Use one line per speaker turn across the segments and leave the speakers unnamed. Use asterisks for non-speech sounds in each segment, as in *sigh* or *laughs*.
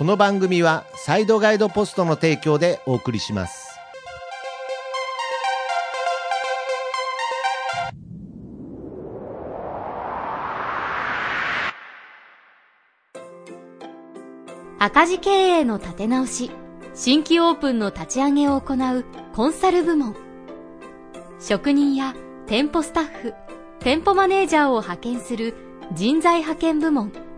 この番組はサイドガイドポストの提供でお送りします
赤字経営の立て直し、新規オープンの立ち上げを行うコンサル部門。職人や店舗スタッフ、店舗マネージャーを派遣する人材派遣部門。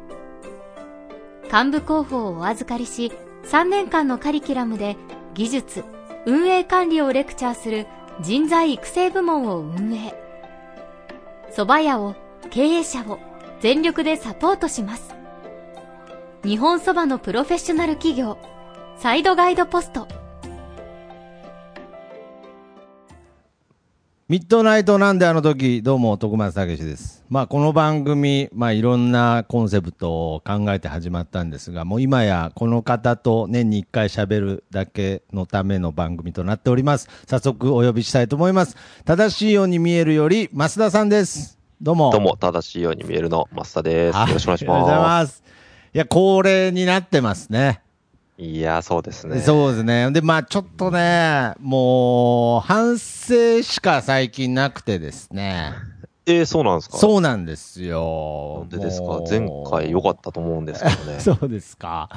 幹部候補をお預かりし、3年間のカリキュラムで技術、運営管理をレクチャーする人材育成部門を運営。蕎麦屋を、経営者を全力でサポートします。日本そばのプロフェッショナル企業、サイドガイドポスト。
ミッドナイトなんであの時、どうも、徳松武史です。まあ、この番組、まあ、いろんなコンセプトを考えて始まったんですが、もう今やこの方と年に1回喋るだけのための番組となっております。早速お呼びしたいと思います。正しいように見えるより、増田さんです。どうも。
どうも、正しいように見えるの、増田です。
はい
よろしくお願いし
ありがとうござい
ま
ます。いや、恒例になってますね。
す。いや、そうですね。
そうですね。で、まあちょっとね、もう、反省しか最近なくてですね。*laughs*
えー、そうなんですか？
そうなんですよ。
なんでですか？前回良かったと思うんですけどね。*laughs*
そうですか。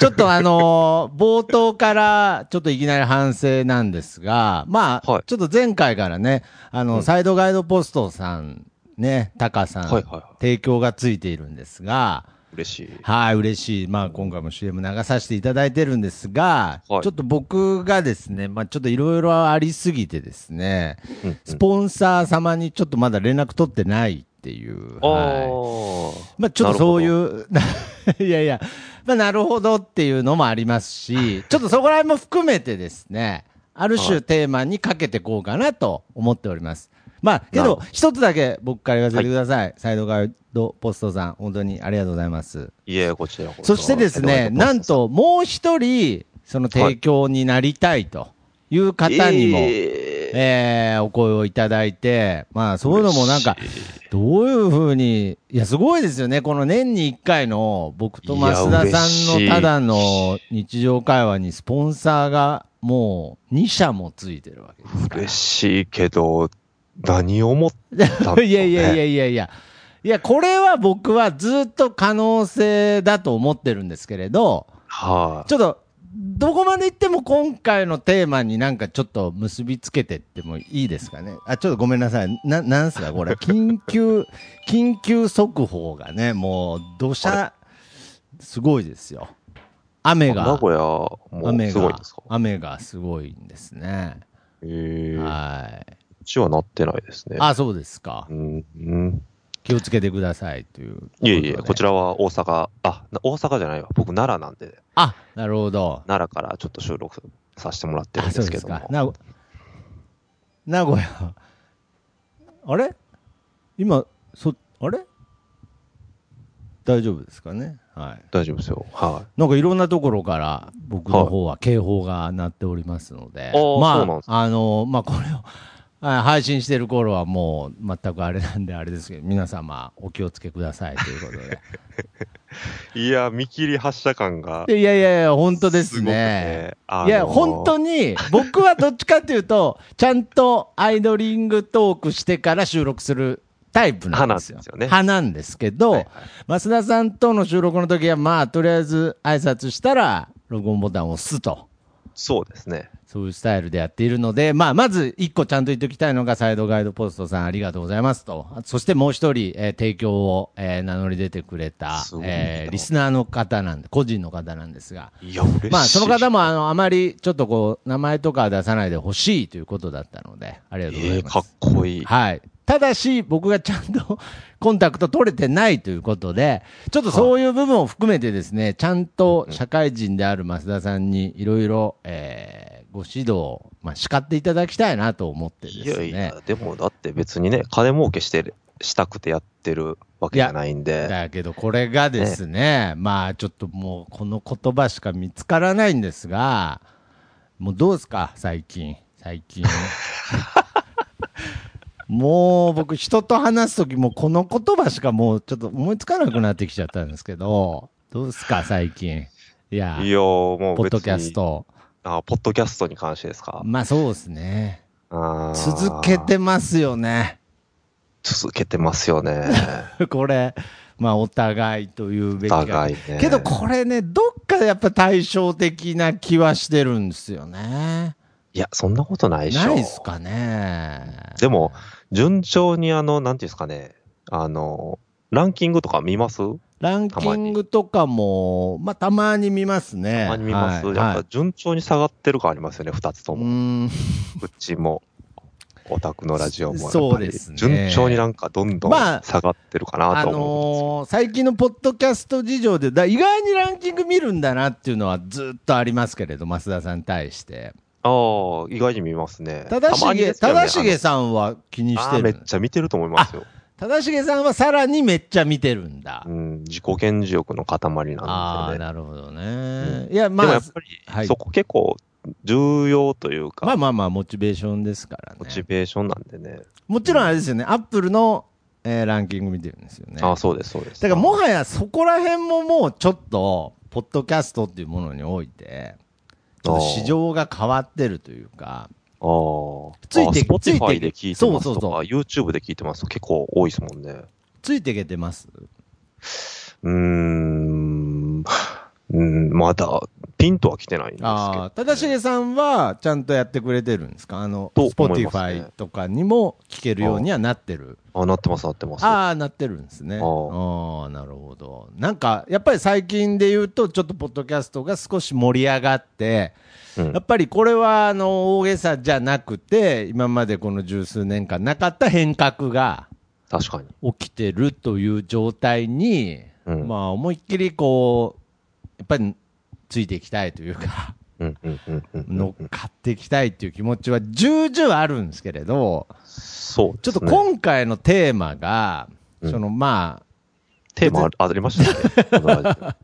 ちょっとあのー *laughs* 冒頭からちょっといきなり反省なんですが、まあ、
はい
ちょっと前回からね、あの、
うん
サイドガイドポストさん、ね、タカさん、
はいはいはい
提供がついているんですが、
嬉しい。
はい、嬉しい。まあ、今回も CM 流させていただいてるんですが、
はい
ちょっと僕がですね、まあ、ちょっといろいろありすぎてですね、
うんうん
スポンサー様にちょっとまだ連絡取ってないっていう。
あ
はい
ー
まあ、ちょっとそういう、*laughs* いやいや、まあ、なるほどっていうのもありますし、*laughs* ちょっとそこら辺も含めてですね、ある種
はい
テーマにかけていこうかなと思っております。まあ、けど一つだけ僕から言わせてください。サイドドポストさん、本当にありがとうございます。
いえ、こちらこそ
そしてですね、なん、ともう一人、その提供になりたいという方にも、
え
えーお声をいただいて、まあそういうのもなんかどういうふうに、いや、すごいですよね。この年に一回の僕と増田さんのただの日常会話にスポンサーがもう2社もついてるわけです。
嬉しいけど、何を思ったんだろうね *laughs*
いやいやいやいやいや。いや、これは僕はずっと可能性だと思ってるんですけれど、
はい、
ちょっと、どこまで行っても今回のテーマになんかちょっと結びつけてってもいいですかね？あ、ちょっとごめんなさい。な、なんすかこれ？*laughs* 緊急、緊急速報がね、もう、土砂、すごいですよ。雨が
名、古屋も
雨が
すごいんですか、
雨がすごいんですね。
えー、
はい。
うちはなってないですね。
あ、そうですか
う。ん、うん。
気をつけてくださいというと
いえいえ、
で
こちらは大阪、あ、な大阪じゃないわ。僕、奈良なんで、
あ、なるほど。
奈良からちょっと収録させてもらってるん
あ、
で
そうです
すけども。。
かな名古屋。あれ？今、そ、あれ？大丈夫ですかね？はい。
大丈夫ですよ。はい。
なんかいろんなところから僕の方は警報が鳴っておりますので、
あー
まあ、あの、まあ、これを、はい配信してる頃はもう全くあれなんであれですけど、皆様お気をつけくださいということで。*laughs*
いや、見切り発車感が。
いやいやいや、本当ですね。
あの
いや、本当に、僕はどっちかというと、ちゃんとアイドリングトークしてから収録するタイプなんですよ。
派なんですよね
派なんですけど、
はいはい
増田さんとの収録の時は、まあ、とりあえず挨拶したら、録音ボタンを押すと。
そうですね。
そういうスタイルでやっているので、まあ、まず一個ちゃんと言っておきたいのが、サイドガイドポストさんありがとうございますと。そしてもう一人、えー提供を、えー名乗り出てくれたえーリスナーの方なんで、個人の方なんですが、
いや、嬉しい。
まあ、その方も、あの、あまり、ちょっとこう、名前とかは出さないでほしいということだったので、ありがとうござ
ええ
います。
かっこいい。
はい。ただし、僕がちゃんと *laughs* コンタクト取れてないということで、ちょっとそういう部分を含めてですね、ちゃんと社会人である増田さんにいろいろ、えーご指導、まあ、叱っていただきたいなと思ってです
い
ね。
やいや、でもだって別にね、金儲けして、したくてやってるわけじゃないんで。
だけど、これがですね、まあ、ちょっともう、この言葉しか見つからないんですが、もうどうですか、最近？最近。*laughs* もう、僕、人と話すときも、この言葉しかもう、ちょっと思いつかなくなってきちゃったんですけど、どうですか、最近？いや
いやーもう。
ポッドキャスト。
あ、ポッドキャストに関してですか？
まあそうですね。続けてますよね。
続けてますよね。*laughs*
これ、まあお互いというべきか
お互いね
けどこれね、どっかでやっぱ対照的な気はしてるんですよね。
いや、そんなことないでしょ。
ないっすかね。
でも、順調にあの、なんていうんですかね、あの、ランキングとか見ます？
ランキングとかも、まあたまに見ますね。
たまに見ます、
はいはい
やっぱ順調に下がってる感ありますよね、二つと
う
も。
ーん。
うちも、オタクのラジオも。
そうですね
順調になんかどんどん
まあ
下がってるかな
あ
と思
のー最近のポッドキャスト事情で、だ意外にランキング見るんだなっていうのはずっとありますけれど、増田さんに対して。
ああ、意外に見ますね。
正しげ、
ね
正しげさんは気に
あ
してる
めっ。ちゃ見てると思いますよ。
正しげさんはさらにめっちゃ見てるんだ
う。ん、自己顕示欲の塊
あ
なん
あ、
でね。
なるほどね。いや、まあ
やっ、ぱり、
はい
そこ結構重要というか、
まあまあまあ、モチベーションですから
モチ
ね。
ベーションなんでね。
もちろんあれですよね、アップルの、えーランキング見てるんですよね。
ああ、そうです、そうです。
だからもはやそこら辺ももうちょっと、ポッドキャストっていうものにおいて、ちょっと市場が変わってるというか、
ああ。
ついて
あ Spotify
ついて
で聞いてますとか、
そうそうそう
YouTube で聞いてますと結構多いですもんね。
ついていけてます
うーん。*laughs* うん、まだ、ピンとは来てないんですけど、
ああ、正しげさんはちゃんとやってくれてるんですか？あの、
と思いますね
Spotify とかにも聞けるようにはなってる。
あ、なってます、なってます。
ああ、なってるんですね。あ
あ
あ、なるほど。なんか、やっぱり最近で言うと、ちょっとポッドキャストが少し盛り上がって、
うん
やっぱりこれは、あの、大げさじゃなくて、今までこの十数年間なかった変革が
確かに。
起きてるという状態に、
うん
まあ、思いっきりこう、やっぱりついていきたいというか。乗っかっていきたいっていう気持ちは重々あるんですけれど、
そう
ちょっと。今回のテーマが、
うん
そのまあ、
テーマあありましたね。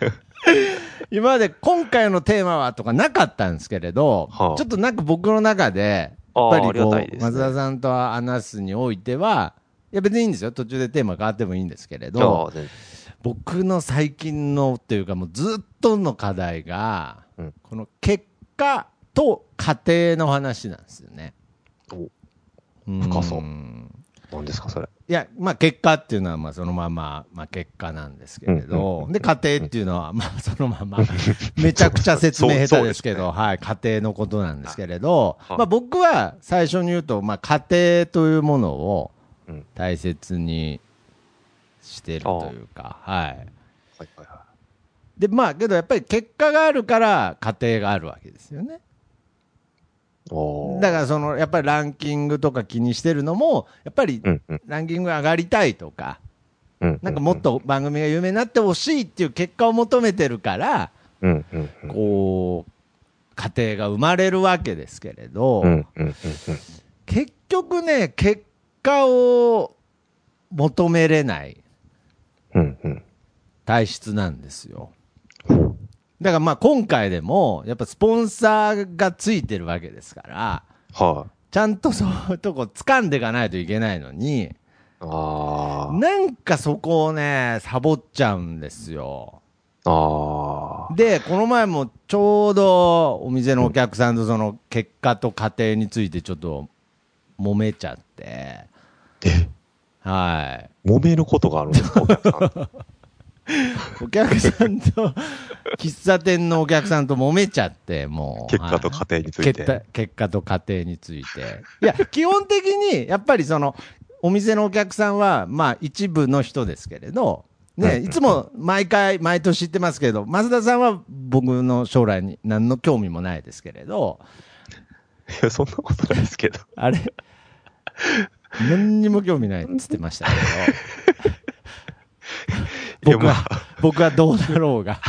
*laughs*
今まで今回のテーマはとかなかったんですけれど、
はあ
ちょっとなんか僕の中で、やっぱ
り
こう、
ね
松田さんと話すにおいては、いや別にいいんですよ。途中でテーマ変わってもいいんですけれ
あ
ど僕の最近のっていうかもうずっとの課題が、
うん。
この結果と家庭の話なんですよね。
お。
うん。
深そう。何ですか、それ。
いや、まあ結果っていうのはまあそのまま、まあ結果なんですけれど、で、家庭っていうのはまあそのまま、*laughs* めちゃくちゃ説明下手ですけど、はい、家庭のことなんですけれど、
はい。
まあ僕は最初に言うと、まあ家庭というものを
うん。
大切にしてるというか、はい。
はいはいは
で、まあけどやっぱり結果があるから家庭があるわけですよね。だからその、やっぱりランキングとか気にしてるのも、やっぱりランキング上がりたいとか、
うん。
なんかもっと番組が有名になってほしいっていう結果を求めてるから、
うんうんうん。
こう、家庭が生まれるわけですけれど、
うんうんうんうん。
結局ね、結果を求めれない
うんうん。
体質なんですよ。だからまあ今回でも、やっぱスポンサーがついてるわけですから、
はい。
ちゃんとそういうとこ掴んでいかないといけないのに、
あ
なんかそこをね、サボっちゃうんですよ。
あ。ああ。
で、この前もちょうどお店のお客さんとその結果と家庭についてちょっと揉めちゃって、
え、
はい。
揉めることがあるんですか、お客さんと。
お客さんと、喫茶店のお客さんと揉めちゃって、もう。
結果と
はい
家庭について。
結果結果と家庭について。いや、基本的に、やっぱりその、お店のお客さんは、まあ、一部の人ですけれど、ね、いつも毎回、毎年言ってますけれど、増田さんは僕の将来に何の興味もないですけれど、
いや、そんなことないですけど。
あれ、何にも興味ないって言ってましたけど、*laughs* 僕は、僕はどうだろうが、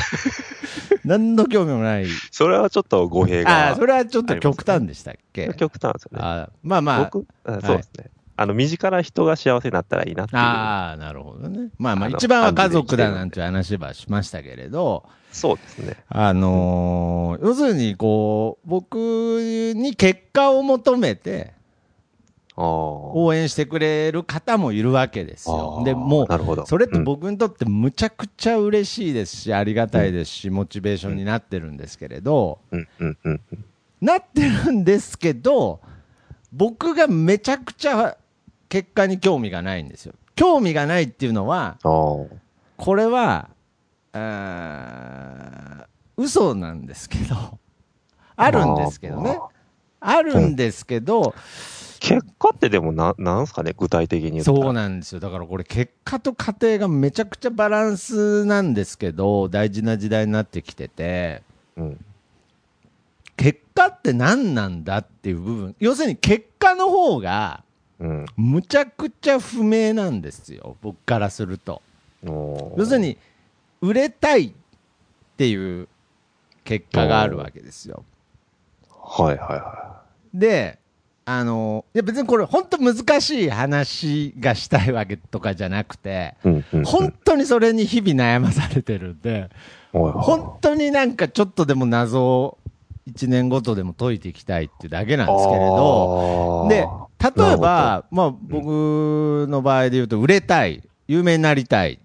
*laughs* 何の興味もない。
それはちょっと語弊
あ
が。
あ、それはちょっと極端でしたっけ？
極端ですよね。
あまあまあ、
僕、あそうですね。あの、身近な人が幸せになったらいいなっていう。
ああ、なるほどね。まあまあ、一番は家族だなんて話はしましたけれど、
そうですね。
あのー要するにこう、僕に結果を求めて。応援してくれる方もいるわけですよ。でもう、それって僕にとってむちゃくちゃ嬉しいですし、ありがたいですし、モチベーションになってるんですけれど。なってるんですけど、僕がめちゃくちゃ結果に興味がないんですよ。興味がないっていうのは。これは、嘘なんですけど、あるんですけどね。
ま。
あるんですけど、
結果ってでもな、なんすかね、具体的に。
そうなんですよ。だからこれ結果と過程がめちゃくちゃバランスなんですけど、大事な時代になってきてて、
うん。
結果って何なんだっていう部分、要するに結果の方が、
うん。
むちゃくちゃ不明なんですよ、僕からすると。要する、に、売れたいっていう結果があるわけですよ。
はいはいは
で、あの、いや別にこれ本当難しい話がしたいわけとかじゃなくて。本当にそれに日々悩まされてるんで、本当になんかちょっとでも謎を1年ごとでも解いていきたいっていうだけなんですけれど、で、例え
な
ば、まあ僕の場合で言うと、売れたい、有名になりたいと。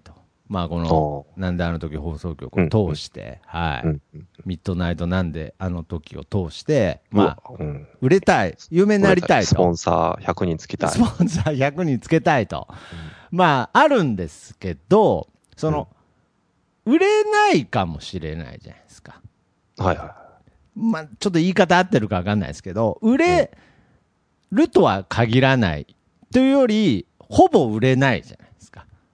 まあこの、なんであの時放送局を通して、はい、ミッドナイトなんであの時を通して、まあ、
うん、
売れたい、有名になりたいと。
スポンサー100人つきたい。
スポンサー100人つけたいと。まあ、あるんですけど、その、売れないかもしれないじゃないですか。
はいは
まあ、ちょっと言い方合ってるか分かんないですけど、売れるとは限らないというより、ほぼ売れないじゃないですか。
い。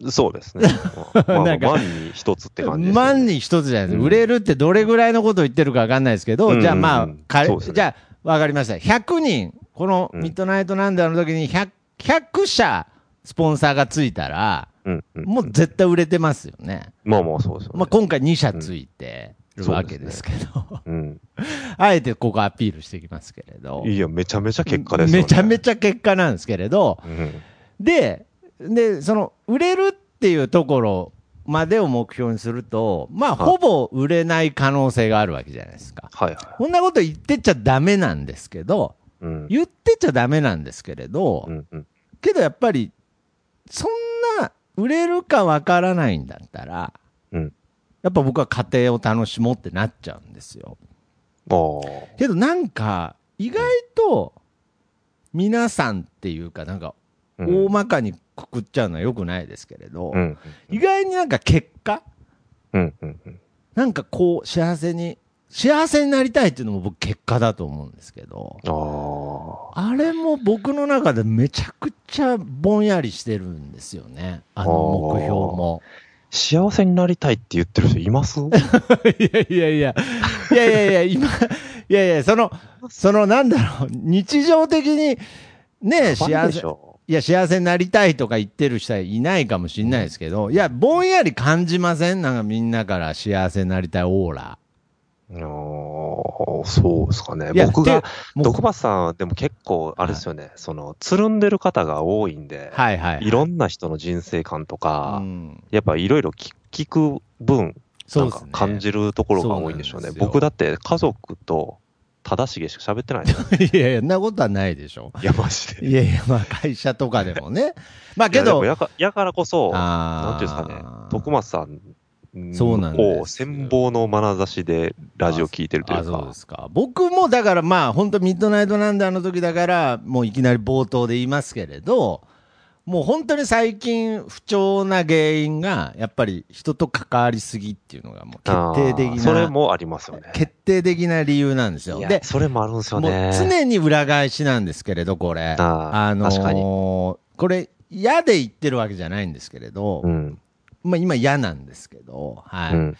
そうですね。*laughs* まあ、まあ
なんか
万に一つって感じです、ね。
万に一つじゃないですか。
うん
売れるってどれぐらいのことを言ってるか分かんないですけど、
うん
じゃあまあ
うん、
か
ね
じゃあ、分かりました。100人、このミッドナイトなんであの時に100、100社スポンサーがついたら、
うんうん。
もう絶対売れてますよね。
まあまあそうですよね。
まあ、今回2社ついてるわけですけど、
うん。*laughs*
あえてここアピールしていきますけれど。
いや、めちゃめちゃ結果ですよね。
めちゃめちゃ結果なんですけれど、
うん。
で、で、その、売れるっていうところまでを目標にすると、まあ、
はい
ほぼ売れない可能性があるわけじゃないですか。
はいはい。
こんなこと言ってちゃダメなんですけど、
うん。
言ってちゃダメなんですけれど、
うんうん。
けどやっぱり、そんな売れるかわからないんだったら、
うん。
やっぱ僕は家庭を楽しもうってなっちゃうんですよ。けどなんか、意外と、皆さんっていうか、なんか、
うん
大まかにくくっちゃうのは良くないですけれど、
うん。
意外になんか結果、
うんうんうん。
なんかこう、幸せに、幸せになりたいっていうのも僕結果だと思うんですけど、
あ
れも僕の中でめちゃくちゃぼんやりしてるんですよね。あの目標も。
幸せになりたいって言ってる人います？*laughs*
いやいやいや、いやいやいや、今、いやいや、その、そのなんだろう、日常的に、ね、
幸
幸せ。いや、幸せになりたいとか言ってる人はいないかもしれないですけど、いや、ぼんやり感じませんなんかみんなから幸せになりたいオーラ。
ああ、そうですかね。
いや
僕が徳松さん、でも結構、あれですよね、その、つるんでる方が多いんで、
はいはい。
いろんな人の人生観とか、
うん
やっぱいろいろ聞聞く分、なんか
そうですね。
感じるところが多いんでしょうね。
そうなんですよ
僕だって家族と正しげしか喋ってない。*laughs*
いやいや、そんなことはないでしょ。
いや、マジで。
いやいや、まあ会社とかでもね。*laughs* まあけど
いやかやからこそ、なんていうんですかね、徳松さん
そうなんです
を羨望の眼差しでラジオ聞いてるというか
あそうで、すか。僕もだからまあ、本当ミッドナイトなんであの時だから、もういきなり冒頭で言いますけれど、もう本当に最近不調な原因が、やっぱり人と関わりすぎっていうのがもう決定的な、
それもありますよね。
決定的な理由なんですよ。で、
それもあるんですよ
もう
ね。
常に裏返しなんですけれど、これ。
あー
のー
確かに
これ、嫌で言ってるわけじゃないんですけれど、
うん。
まあ今嫌なんですけど、はい。
うん。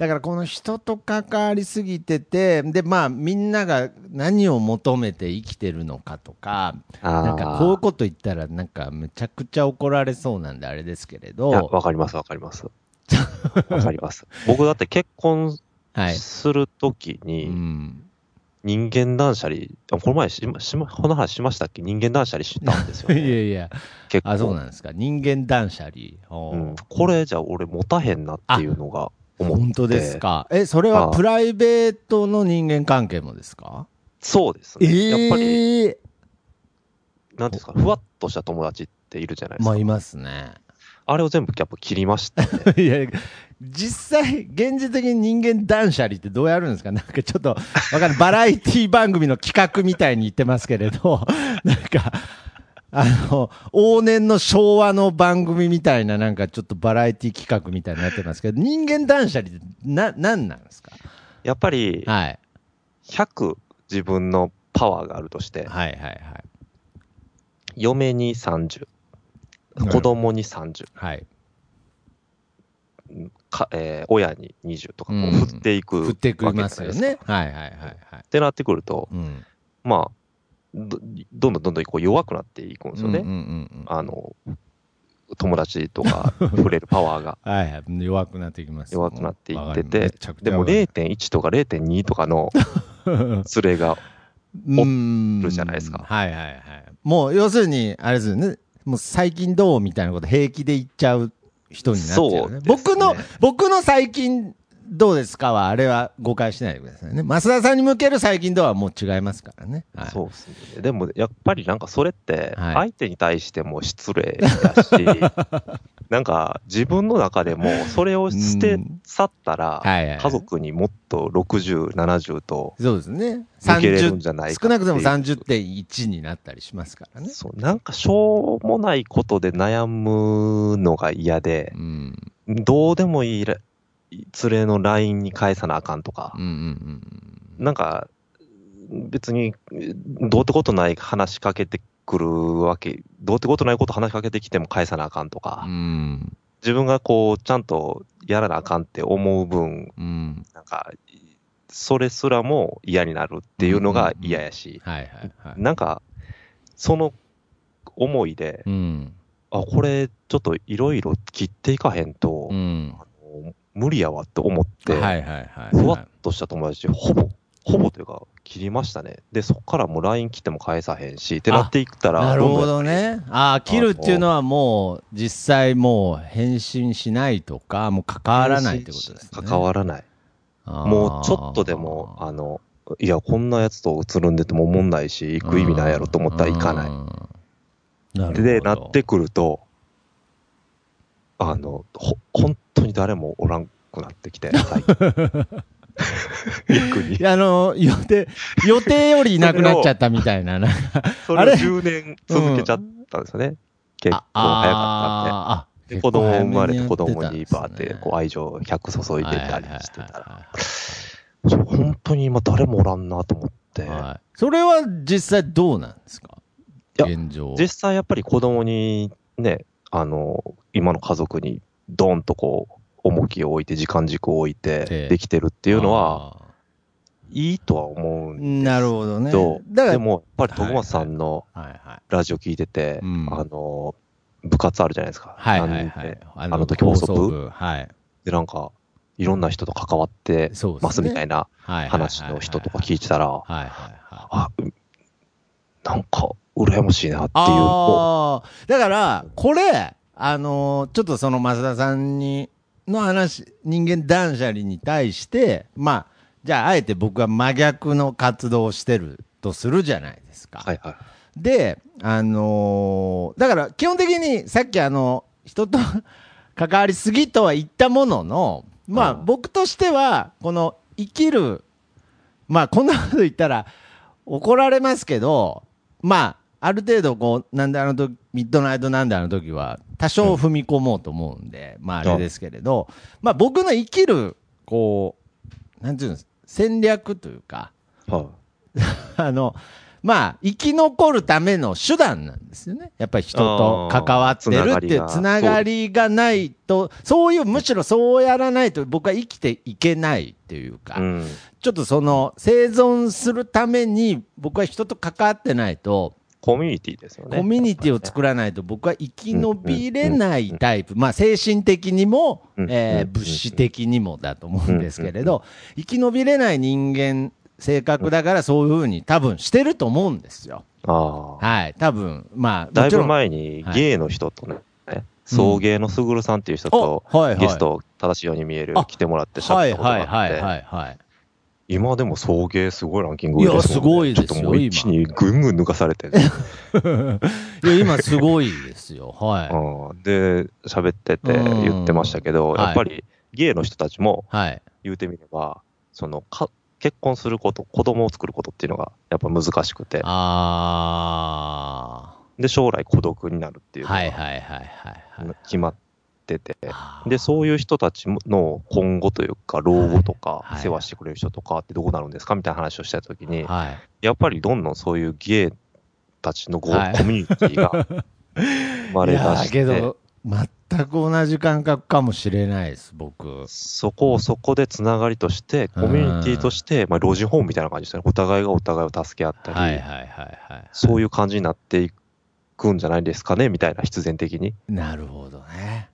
だからこの人と関わりすぎてて、で、まあみんなが何を求めて生きてるのかとか、なんかこういうこと言ったらなんかめちゃくちゃ怒られそうなんであれですけれ
いや、
ど、
わかります、わかります。*laughs* わかります。僕だって結婚
はい。
するとき
う
に、
ん。
人間断捨離、あこの前しま、しま、この話しましたっけ？人間断捨離したんですよ、
い
ね。*laughs*
やいや、
結構。
あ、そうなんですか。人間断捨離。
うん、これじゃ俺持たへんなっていうのが思って。
本当ですか？え、それはプライベートの人間関係もですか？
そうですね。やっぱり、
ええ
なんですか、ふわっとした友達っているじゃないですか。
まあ、いますね。
あれを全部キャップ切りましたね。*laughs*
いや、実際、現実的に人間断捨離ってどうやるんですか？なんかちょっと、わかんない。バラエティ番組の企画みたいに言ってますけれど、なんか、あの、往年の昭和の番組みたいな、なんかちょっとバラエティ企画みたいになってますけど、人間断捨離ってな、なんなんですか？
やっぱり、
はい。
100自分のパワーがあるとして、
はいはいはい。
嫁に30、
うん
子供に30、
はい。
かえー親に20とか、振っていく
振ってく
わけですか。
ね。はいはいはいはい。
ってなってくると、
うん。
まあ、どどんどんどんどんこう弱くなっていくんですよね。
うんうんうんうん
あの、友達とか *laughs* 触れるパワーが
はいはい。弱くなっていきます。
弱くなっていってて、でも
ちゃくちゃわかる
0.1とか0.2とかの *laughs* 連れが、
うん
るじゃないですか
はいはいはい。もう、要するに、あれですよね。もう最近どうみたいなこと平気で言っちゃう人になっちゃう、ね。
そうね
僕の、僕の最近どうですかは、あれは誤解しないでくださいね。増田さんに向ける最近どうはもう違いますからね。はい、
そうですね。でも、やっぱりなんかそれって、
はい
相手に対しても失礼だし、*laughs* なんか自分の中でもそれを捨て
うん
去ったら、
はいはい
家族にもっと60、70と、
そうですね。
向けれるんじゃないか
少なくとも
っていう
30.1になったりしますからね。
そう、なんかしょうもないことで悩むのが嫌で
う、ん。
どうでもいいら連れの LINE に返さなあかんとか
うん、うんうん
なんか、別に、どうってことない話しかけてくるわけ、どうってことないこと話しかけてきても返さなあかんとか、
うん。うん。
自分がこう、ちゃんとやらなあかんって思う分、
うん。
なんか、それすらも嫌になるっていうのが嫌やし。なんか、その思いで、
うん。
あ、これ、ちょっといろいろ切っていかへんと、
うん。
無理やわって思って、
はいはいはい。
ふわっとした友達、ほぼ、ほぼというか、切りましたね。で、そこからもう LINE 来ても返さへんし、ってなっていったら、
なるほどね。ああ、切るっていうのはもう、実際もう返信しないとか、もう関わらないってことですね。
関わらない。もうちょっとでも、あの、いや、こんなやつとつるんでても思んないし、行く意味ないやろと思ったら行かない。
い。なるほど。
で、なってくると、あの、ほ、本当に誰もおらんくなってきて、最 *laughs* 近逆に
い。や、あの、予定、予定よりいなくなっちゃったみたいな。なんか
それを
あれ
？10年続けちゃったんですよね。結構早か
あ
ったんで。で、子供生まれて子供にバーってこう愛情100注いでたりしてたら、本当に今誰もおらんなと思って、
はいそれは実際どうなんですか？現状。
実際やっぱり子供にね、あの、今の家族にドンとこう、重きを置いて、時間軸を置い
ええ
て、できてるっていうのは、
あ
いいとは思う
ー、
ん
なるほどね。
けど、
だから、
でも、やっぱり徳松さんの。ラジオ聞いてて、
うん
あの、部活あるじゃないですか。
はいはいはい。あ
の時放送部
部。はい。
で、なんか、いろんな人と関わってますみたいな
はい。
話の人とか聞いてたら。あ、うんなんか、羨ましいなっていう。
ああ、だから、これ、あのーちょっとその増田さんに、の話、人間断捨離に対して、まあ、じゃあ、あえて僕は真逆の活動をしてるとするじゃないですか。
はいはい。
で、あのーだから基本的にさっきあの、人と *laughs* 関わりすぎとは言ったものの、まあ
うん
僕としては、この生きる、まあこんなこと言ったら怒られますけど、まあある程度こう、なんであの時、ミッドナイトなんであの時は多少踏み込もうと思うんで、まああれですけれど、まあ僕の生きる、こう、なんていうんです戦略というか、
はい。*laughs*
あの、まあ、生き残るための手段なんですよね。やっぱり人と関わってるっていうつながりがないと、そういう、むしろそうやらないと僕は生きていけないっていうか、
うん。
ちょっとその生存するために僕は人と関わってないと、
コミュニティですよね。
コミュニティを作らないと僕は生き延びれないタイプ、まあ精神的にも、
うん。
えー
うん。
物質的にもだと思うんですけれど、生き延びれない人間、性格だからそういうふうに多分してると思うんですよ。
ああ。
はい、多分まあ、
だいぶ前に
はい。
ゲイの人とね、送迎のすぐるさんっていう人と
あはいはい。
ゲスト正しいように見える
あ
来てもらってしったこと
はいはい
があって、
はいはい。
今でも送迎すごいランキング
いや
ですもんね
すごいですよ
ちょっともう一気にぐんぐん抜かされて、*laughs*
いや、今すごいですよ。はい。
うんで、喋ってて
うん
言ってましたけど、
はい
やっぱりゲイの人たちも
はい。
言うてみれば、そのか結婚すること、子供を作ることっていうのがやっぱ難しくて、
あ
で、将来孤独になるってい
ー。
うのが
はいはいはいはいはい。
決まってて、
あー
で、そういう人たちの今後というか、老後とか
はい、
世話してくれる人とかってどうなるんですかみたいな話をしたときに、
はい。
やっぱりどんどんそういうゲイたちのコミュニティが *laughs* 生まれ出
いや
して、
けど、全く同じ感覚かもしれないです、僕。
そこをそこでつながりとして、コミュニティとして、まあ、老人ホームみたいな感じですね。お互いがお互いを助け合ったり、
はいはいはいはい。
そういう感じになっていくんじゃないですかね、みたいな、必然的にって
なるほどね。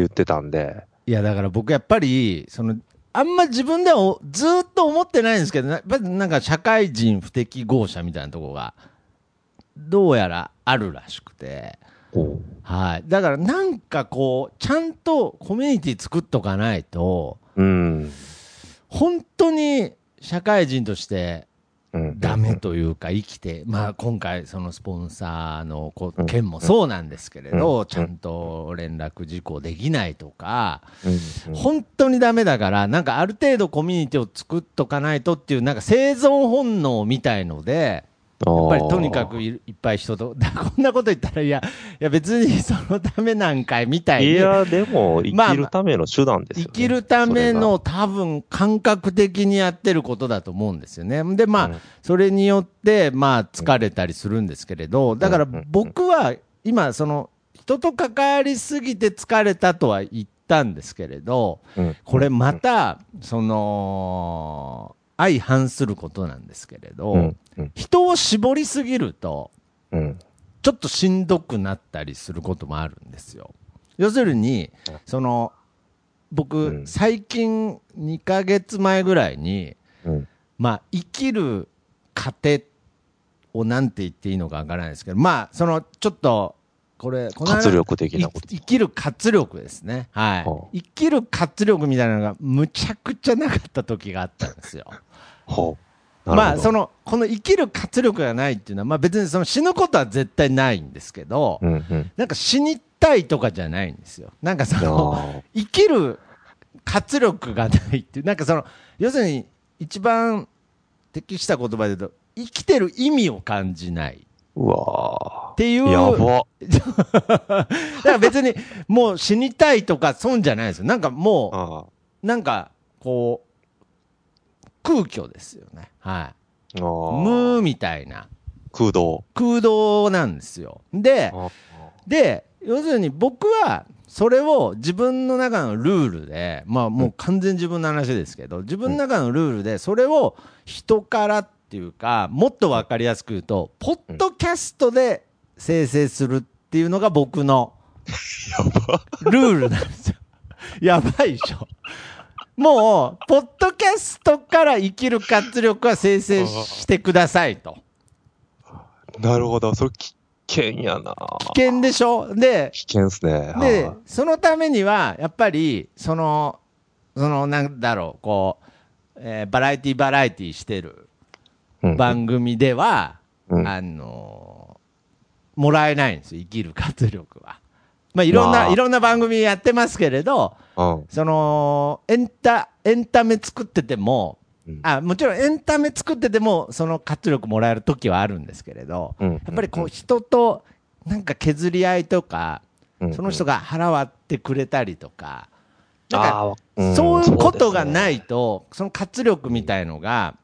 言ってたんで、
いや、だから僕やっぱり、その、あんま自分ではおずーっと思ってないんですけど、やっぱりなんか社会人不適合者みたいなところが、どうやらあるらしくて、
こ
はい。だからなんかこう、ちゃんとコミュニティ作っとかないと、
う、うん。
本当に社会人として
うん、
ダメというか生きて、まあ今回そのスポンサーの件もそうなんですけれど、
うん。
ちゃんと連絡事項できないとか、本当にダメだから、なんかある程度コミュニティを作っとかないとっていう、なんか生存本能みたいので、やっぱりとにかくいいっぱい人と、だ *laughs* こんなこと言ったら、いや、いや別にそのためなんかいみたいに、
いや、でも、生
まあ
きるための手段ですよね。
生きるため
そ
の多分感覚的にやってることだと思うんですよね。で、まあ、
うん。
それによって、まあ、疲れたりするんですけれど、だから僕は今、その、人と関わりすぎて疲れたとは言ったんですけれど、
うん。
これまた、その、相反することなんですけれど、
うんうん。
人を絞りすぎると、
うん。
ちょっとしんどくなったりすることもあるんですよ。要するに、その、僕、
うん。
最近2ヶ月前ぐらいに、
うん。
まあ、生きる糧をなんて言っていいのかわからないですけど、まあ、その、ちょっと、これ、この間
活力的なこと
い生きる活力ですね。はい。
はあ
生きる活力みたいなのがむちゃくちゃなかった時があったんですよ。
ほう。
まあ、そ
の、
の、この生きる活力がないっていうのは、まあ別にその死ぬことは絶対ないんですけど、
うんうん。
なんか死にたいとかじゃないんですよ。なんかその、
あ
生きる活力がないっていう、なんかその、要するに一番適した言葉で言うと、生きてる意味を感じない
うわ
ていう。
ーやば。*laughs*
だから別にもう死にたいとか損じゃないですよ。なんかも
あ
う、なんかこう、空虚ですよね。はい。無
ー。
みたいな
空洞。
空洞なんですよ。で、
あ
で、要するに僕は、それを自分の中のルールで、まあもう完全に自分の話ですけど、自分の中のルールで、それを人からっていうか、もっとわかりやすく言うと、ポッドキャストで生成するっていうのが僕のルールなんですよ。*laughs* やばいでしょ。もう、ポッドキャストから生きる活力は生成してくださいと。
なるほど。それ危険やな。
危険でしょ？で、
危険っすね。
で
はい、
そのためには、やっぱり、その、その、なんだろう、こう、えーバラエティバラエティしてる
うん
番組では、
うん。
あのーもらえないんですよ、生きる活力は。まあ、いろんな、
まあ。
いろんな番組やってますけれど、
うん。
その、エンタ、エンタメ作ってても、
うん。
あ、もちろんエンタメ作ってても、その活力もらえる時はあるんですけれど、
うん。
やっぱりこう、人と、なんか削り合いとか、
うん。
その人が腹割ってくれたりとか、なんかそういうことがないと、その活力みたいのが、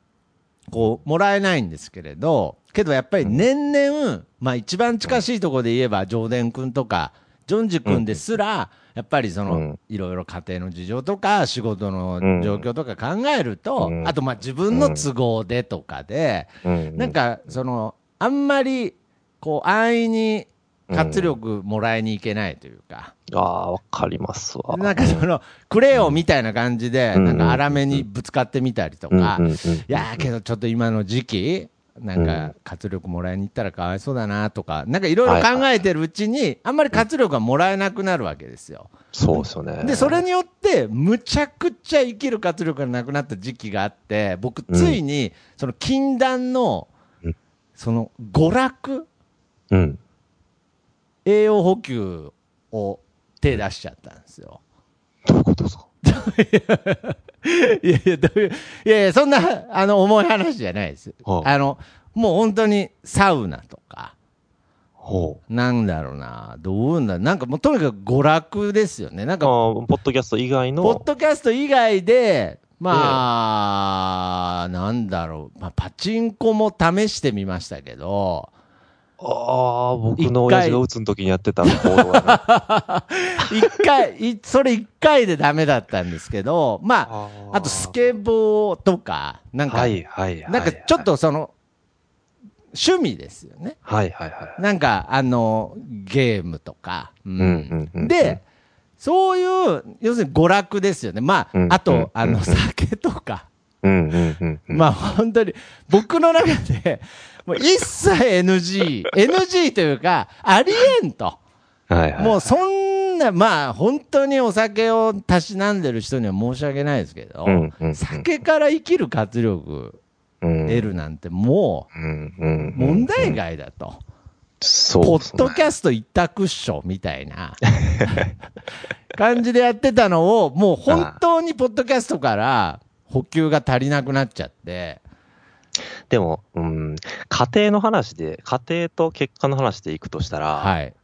こう、もらえないんですけれど、けどやっぱり年々、まあ一番近しいところで言えば、ジョーデン君とか、ジョンジ君ですら、やっぱりその
うん、
いろいろ家庭の事情とか、仕事の状況とか考えると
う、ん。
あとまあ自分の都合でとかで、
うん。
なんか、その、あんまり、こう、安易に活力もらいにいけないというか、
ああ、わかりますわ。
なんかその、クレヨンみたいな感じで、
うん。
なんか荒めにぶつかってみたりとか。
うんうんうん、
いやーけどちょっと今の時期、なんか活力もらいに行ったらかわいそうだなとか、なんかいろいろ考えてるうちに、あんまり活力がもらえなくなるわけですよ。
そうですよね。
で、それによって、むちゃくちゃ生きる活力がなくなった時期があって、僕、ついに、その禁断の
うん、
その娯楽、
うん。
栄養補給を手出しちゃったんですよ。
どういうことですか？*laughs*
いやいや、どういう、いやいや、そんな、あの、重い話じゃないです。
はあ
あの、もう本当にサウナとか、
ほう。
なんだろうな、どういうんだ、なんかもうとにかく娯楽ですよね。なん
あ
か、
ーポッドキャスト以外の。
ポッドキャスト以外で、まあ、なんだろう、まあ、パチンコも試してみましたけど、
ああ、僕の親父が打つの時にやってた。*laughs*
一回、いそれ一回でダメだったんですけど、まあ、あとスケボーとか、なんか、
はいはいはい。
なんかちょっ。とその、趣味ですよね。
はいはいはい。
なんか、あの、ゲームとか。う
うんうんうん
で、そういう、要するに娯楽ですよね。まあ、
うん
あと、
うん
あの、
うん
酒とか。
うんうんうんうん。
まあ、本当に、僕の中で、もう一切 NG、*laughs* NG というか、ありえんと。
はいはい。
もうそんな、まあ、本当にお酒をたしなんでる人には申し訳ないですけど、
うんうんうん
酒から生きる活力
うん、
得るなんても
うんうん
う
うん
問題外だと。
そう
ポッドキャスト一択っしょみたいな *laughs* 感じでやってたのを、もう本当にポッドキャストから補給が足りなくなっちゃって、
でも、うん、家庭の話で、家庭と結果の話でいくとしたら、
はい。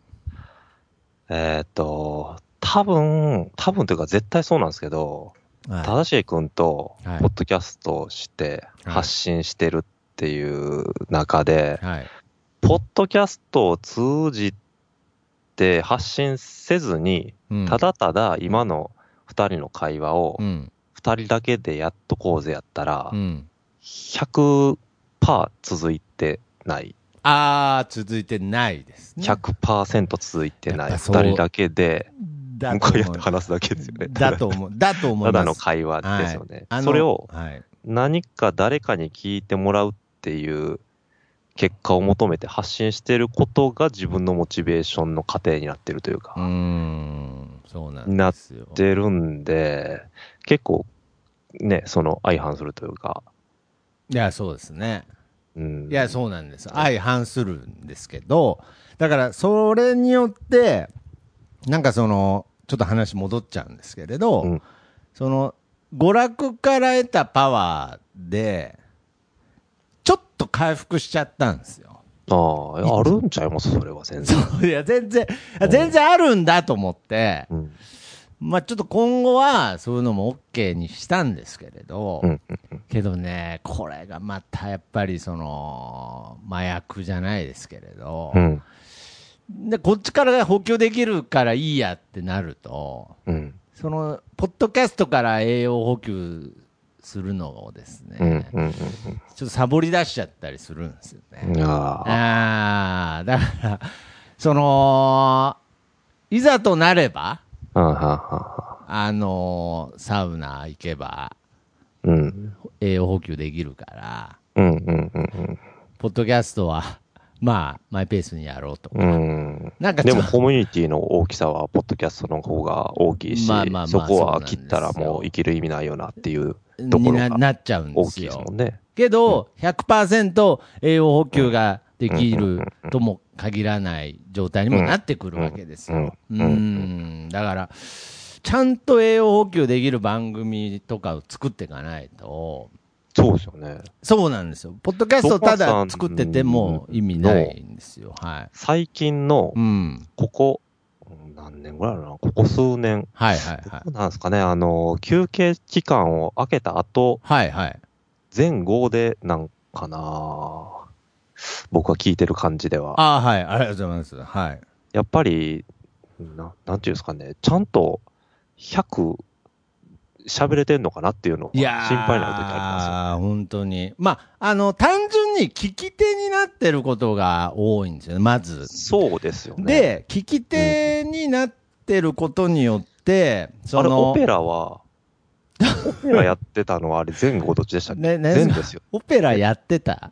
えーっと、多分、多分というか絶対そうなんですけど、
はい
正しい君と、
はい
ポッドキャストをして、
はい
発信してるっていう中で、
はい。
ポッドキャストを通じて発信せずに、
うん
ただただ今の二人の会話を
うん。
二人だけでやっとこうぜやったら
う、ん。
100%続いてない。
あー、続いてないですね。
100%続いてない。二人だけで、
だ
向かい合
と思う
って話すだけですよね。
だと思う。だと思います。
ただの会話ですよね。
はい
それを
はい。
何か誰かに聞いてもらうっていう結果を求めて発信してることが自分のモチベーションの過程になってるというか、
うーん、そうなん
なっ
ですよ。
てるんで、結構ね、その相反するというか、
いや、そうですね。
うん。
いや、そうなんです。相反するんですけど、だから、それによって、なんかその、ちょっと話戻っちゃうんですけれど、
うん
その、娯楽から得たパワーで、ちょっと回復しちゃったんですよ。
ああ、あるんちゃいます、それは全然。*laughs*
いや、全然、全然あるんだと思って、
うん。
まあちょっと今後はそういうのも OK にしたんですけれど、
うん。
けどね、これがまたやっぱりその、麻薬じゃないですけれど、
うん。
で、こっちから補給できるからいいやってなると、
うん。
その、ポッドキャストから栄養補給するのをですね、
うん。うん。
ちょっとサボり出しちゃったりするんですよね。
うん。ああ。
だから、その、いざとなれば、
はあはあはあ
あのサウナ行けば
うん。
栄養補給できるから、
うん。うん。うん。
ポッドキャストは、*laughs* まあ、マイペースにやろうとか。
うん。
なんか
でもコミュニティの大きさは、ポッドキャストの方が大きいし、
まあまあまあ
そこは切ったらもう生きる意味ないよなっていうところが
なっちゃうんですよ
大きいですも。んね。
けど、100%栄養補給ができるとも限らない状態にもなってくるわけですよ。う
うん。
だから、ちゃんと栄養補給できる番組とかを作っていかないと、
そうですよね。
そうなんですよ。ポッドキャストをただ作ってても意味ないんですよ。はい。
最近の
う、ん。
ここ、うん何年ぐらいだな、ここ数年。
はいはいはい
なんですかね、あの、休憩期間を空けた後、
はいはい。
全号でなんかな僕は聞いてる感じでは。
ああ、はい。ありがとうございます。はい。
やっぱり、ななんていうんですかね、ちゃんと100喋れてんのかなっていうのが心配になる時あ
本当に。まあ、あの、単純に聞き手になってることが多いんですよね、まず
りま。すよ。そうですよね。、
で、聞き手になってることによって、そ
あれ、
の、
オペラは、オペラやってたのはあれ前後どっちでしたっけ？
ねね
全ですよ。
オペラやってた？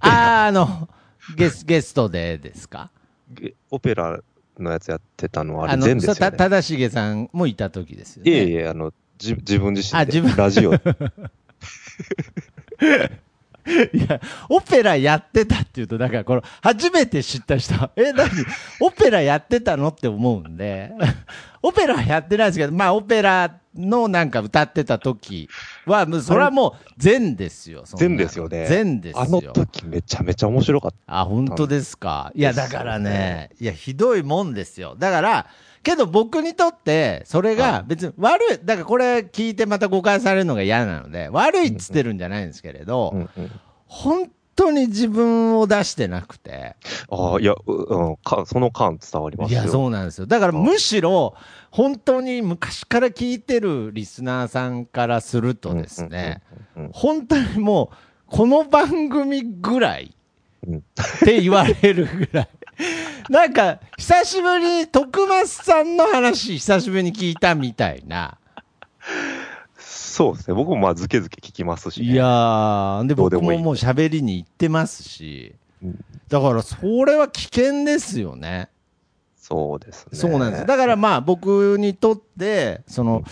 あー、あの、ゲス、*laughs* ゲストでですか？
ゲオペラのやつやってたのはあれ全ですよね。
ただしげさんもいた時ですよね。
いえいえ、あの、じ自分自身で。
あ自分
ラジオ。*laughs*
いや、オペラやってたっていうと、だからこの、初めて知った人は、え、何？オペラやってたのって思うんで、*laughs* オペラはやってないですけど、まあ、オペラのなんか歌ってた時は、もうそれはもう善ですよ。そんな
善ですよね
善ですよ。
あの時めちゃめちゃ面白かった。
あ、本当ですか。いや、だからね、いや、ひどいもんですよ。だから、けど僕にとって、それが別に悪い、だからこれ聞いてまた誤解されるのが嫌なので、悪いっつってるんじゃないんですけれど。本当に自分を出してなくて、
ああ、いや、ううん、かその感伝わりますよ。
いや、そうなんですよ。だからむしろ、本当に昔から聞いてるリスナーさんからするとですね、本当にもう、この番組ぐらい
うん
って言われるぐらい。*laughs* なんか、久しぶりに徳松さんの話、久しぶりに聞いたみたいな。
そうですね。僕もまあ、ずけずけ聞きますし、ね。
いやー、で、僕ももう喋りに行ってますし
うん、
だから、それは危険ですよね。
そうですね。
そうなんです。だからまあ僕にとって、その、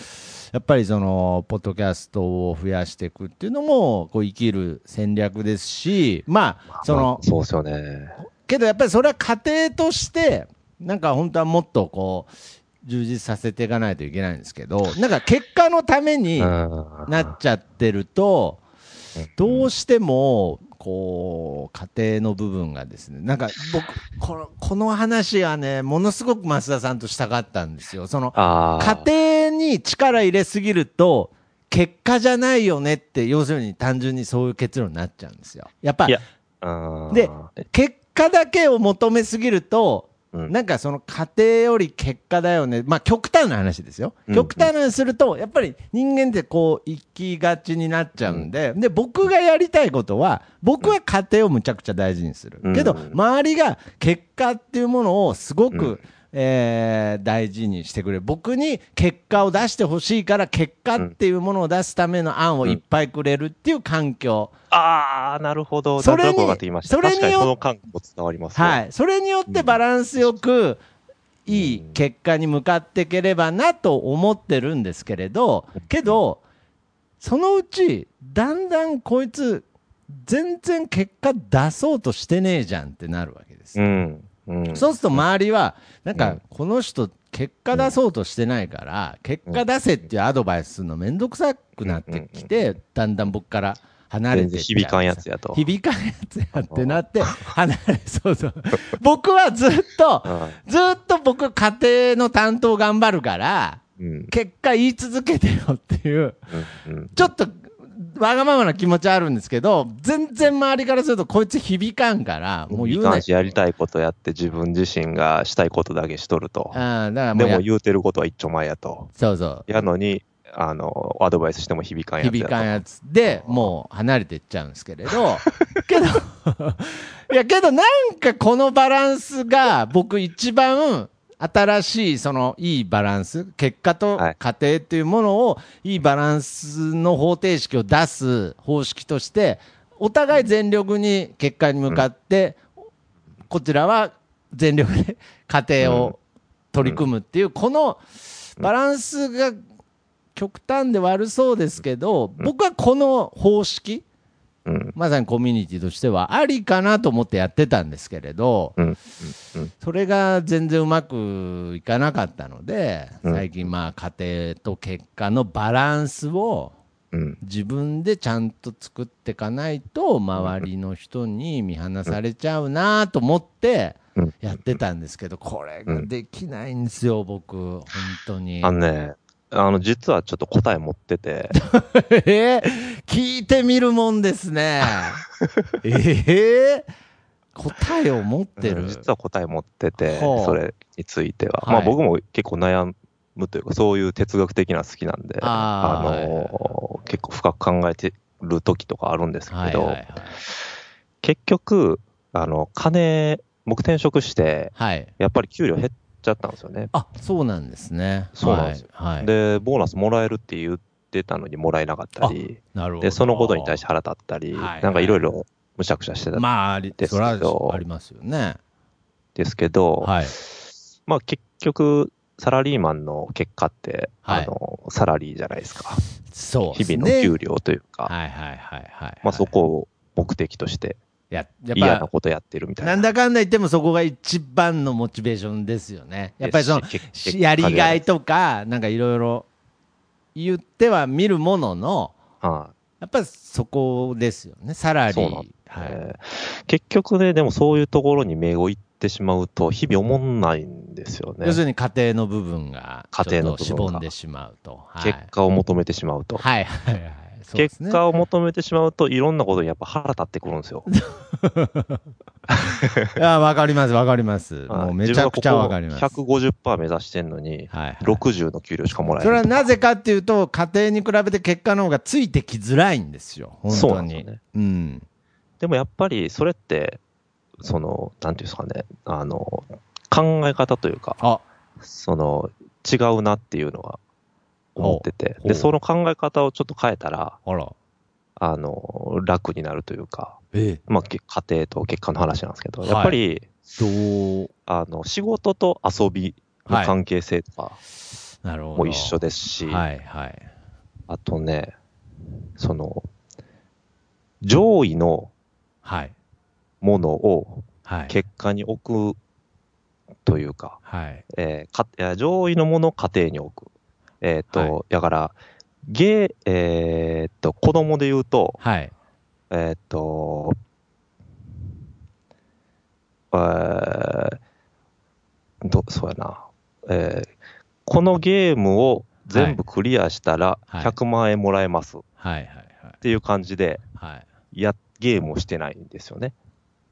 やっぱりその、ポッドキャストを増やしていくっていうのも、こう生きる戦略ですし、まあ、そ
ま
の
あ、そうですよね。
けどやっぱりそれは家庭として、なんか本当はもっとこう、充実させていかないといけないんですけど、なんか結果のためにな
な
っちゃってると、どうしても、こう、家庭の部分がですね、なんか僕、この、この話はね、ものすごく増田さんとしたかったんですよ。その。家庭に力入れすぎると、結果じゃないよねって、要するに単純にそういう結論になっちゃうんですよ。やっぱで結果だけを求めすぎると、
うん
なんかその家庭より結果だよね。まあ極端な話ですよ。
うん
極端な話すると、やっぱり人間ってこう生きがちになっちゃうんで、で、僕がやりたいことは、僕は家庭をむちゃくちゃ大事にする。
うん
けど、周りが結果っていうものをすごく、
うん
えー大事にしてくれる。僕に結果を出してほしいから、結果っていうものを出すための案をいっぱいくれるっていう環境。
ああ、なるほど。
それに。それによ
確かにその感も伝わりますよ。
はい、それによってバランスよく、いい結果に向かっていければなと思ってるんですけれど、けど、そのうち、だんだんこいつ、全然結果出そうとしてねえじゃんってなるわけです。
うん。うん。
そうすると周りは、なんか
うん、
この人、結果出そうとしてないから、結果出せっていうアドバイスするのめんどくさくなってきて、だんだん僕から離れて
響かんやつやと。
響かんやつやってなって、離れ、そうそう。*laughs* 僕はずっと、
は
ずっと僕家庭の担当頑張るから。結果言い続けてよっていう、ちょっと、わがままな気持ちあるんですけど、全然周りからするとこいつ響かんから、もう言うな
やりたいことやって自分自身がしたいことだけしとると。
ああ、だから
でも言うてることは一丁前やと。
そうそう。
やのに、あの、アドバイスしても響かんやつ。
響かんやつで、もう離れていっちゃうんですけれど、*laughs* けど、いや、けどなんかこのバランスが僕一番新しい、そのいいバランス、結果と
はい。
家庭っていうものを、いいバランスの方程式を出す方式として、お互い全力に結果に向かって、こちらは全力で家庭を取り組むっていう、このバランスが極端で悪そうですけど、僕はこの方式、
うん。
まさにコミュニティとしてはありかなと思ってやってたんですけれど、
うん。うん。
それが全然うまくいかなかったので、
うん
最近まあ家庭と結果のバランスを
うん。
自分でちゃんと作っていかないと、周りの人に見放されちゃうなと思って
うん
やってたんですけど、これができないんですよ、僕、本当に。
あのね、あの、実はちょっと答え持ってて、*laughs*
えー聞いてみるもんですね。*laughs* えー答えを持ってる。
うん実は答え持ってて、それについては。
はい
まあ僕も結構悩むというか、そういう哲学的なの好きなんで、
あ
の結構深く考えてる時とかあるんですけど。結局、あの、金、僕転職して、
はい。
やっぱり給料減っちゃったんですよね。
あ、そうなんですね。
そうなんですよ
はい。はい、
で、ボーナスもらえるって言ってたのにもらえなかったり、
なるほど。
で、そのことに対して腹立ったり、
はい
なんかいろいろ、むしゃくしゃしてたん
まあ、あり
ですけど
はありますよね。
ですけど、
はい。
まあ結局、サラリーマンの結果って、
はい
あの、サラリーじゃないですか。
そうね。
日々の給料というか、
はいはいはいはい。
まあそこを目的として
や、やっぱ、
嫌なことやってるみたいな。
なんだかんだ言ってもそこが一番のモチベーションですよね。やっぱりその、やりがい
と。
とか、なんかいろいろ言っては見るものの、
はい
やっぱりそこですよね。サラリー。
そうなん
はい。
えー結局ね、でもそういうところに目をいってしまうと、日々思んないんですよね
要。するに家庭の部分が、
家庭の
しぼんでしまうと。はい
結果を求めてしまうと。
はいはいはい。
結果を求めてしまうと、いろんなことにやっぱ腹立ってくるんですよ。*laughs*
いや、わかりますわかります。
はい
もうめちゃくちゃわかります。
ここ150%目指してんのに、
はいはい。
60の給料しかもらえ
それ
な。
はいなぜかっていうと、家庭に比べて結果の方がついてきづらいんですよ。本
そう
当に。
なんですよね
うん。
でもやっぱり、それって、その、なんていうんですかね、あの、考え方というか、
あ、
その、違うなっていうのは思ってて、で、その考え方をちょっと変えたら、
あら。
あの、楽になるというか、
え
まあ、け家庭と結果の話なんですけど、
はい
やっぱり、
どう、
あの、仕事と遊びの関係性とか
なるほど。
も一緒ですし、
はいはい。
あとね、その、上位の
はい。
ものを
はい。
結果に置くというか、
はい。
えーか上位のものを家庭に置く。えっ、と、
は
だから、ゲー、えっ、と、子供で言うと、
はい。
えっ、と、えー、ど、そうやな。えーこのゲームを全部クリアしたら
はい
100万円もらえますっ
はいはいはい。
ていう感じで、
はい。
や、ゲームをしてないんですよね。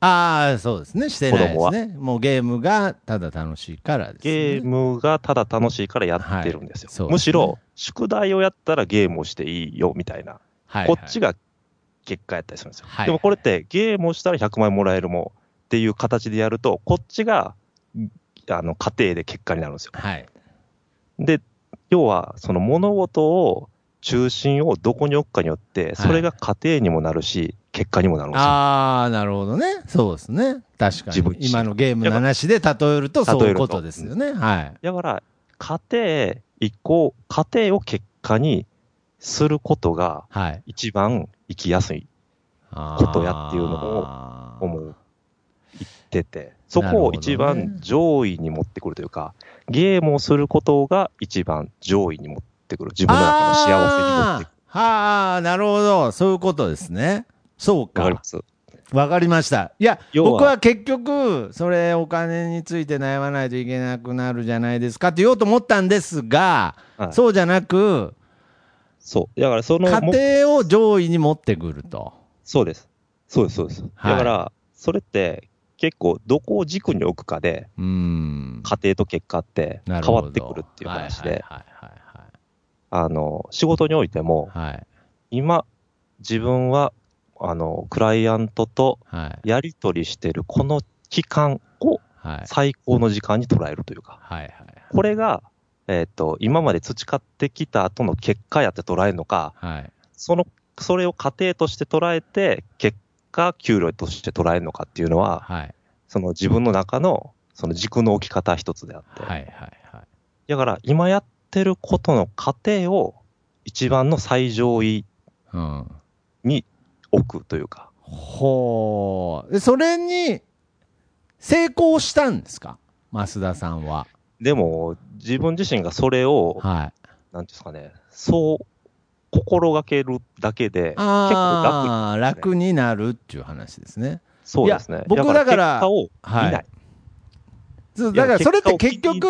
ああ、そうですね。してないですね。もうゲームがただ楽しいからです、ね。
ゲームがただ楽しいからやってるんですよ。
はいすね
むしろ、宿題をやったらゲームをしていいよみたいな。
はい、
こっちが結果やったりするんですよ。
はい
でもこれってゲームをしたら100万円もらえるもんっていう形でやると、こっちが、あの、家庭で結果になるんですよ。
はい。
で、要は、その物事を、中心をどこに置くかによって、それが家庭にもなるし、結果にもなるんですよ。
ああ、なるほどね。そうですね。確かに。今のゲームの話で例えるとそういうことですよね。はい。
だから、家庭以降、家庭を結果にすることが
はい。
一番生きやすいことやっていうのを
を
思う、言ってて、そこを一番上位に持ってくるというか、ゲームをすることが一番上位に持ってくる。自分の中の幸せに持ってくる。
はあ、なるほど。そういうことですね。そうか。
わかります
わかりました。いや、僕は結局、それお金について悩まないといけなくなるじゃないですかって言おうと思ったんですが、
はい
そうじゃなく、
そう。だからその、も
家庭を上位に持ってくると。
そうです。そうです、そうです。
はい
だから、それって結構どこを軸に置くかで、
うーん。
家庭と結果って変わってくるっていう話で、
はいはい
あの、仕事においても、
はい。
今、自分は、あの、クライアントと
はい。
やり取りしてるこの期間を
はい。
最高の時間に捉えるというか、
はいはい。
これが、えっ、と、今まで培ってきた後の結果やって捉えるのか、
はい。
その、それを過程として捉えて、結果、給料として捉えるのかっていうのは、
はい。
その自分の中の、その軸の置き方一つであって。
はいはいはい。
だから、今やってることの過程を、一番の最上位
うん。
に置くというか、
ほう。で、それに、成功したんですか？増田さんは。
でも、自分自身がそれを、
はい。
なんですかね、そう、心がけるだけで、結構楽
ああ、楽になるっていう話ですね。
そうですね。
僕だから
結果を見
は
ない。
だからそれって結局、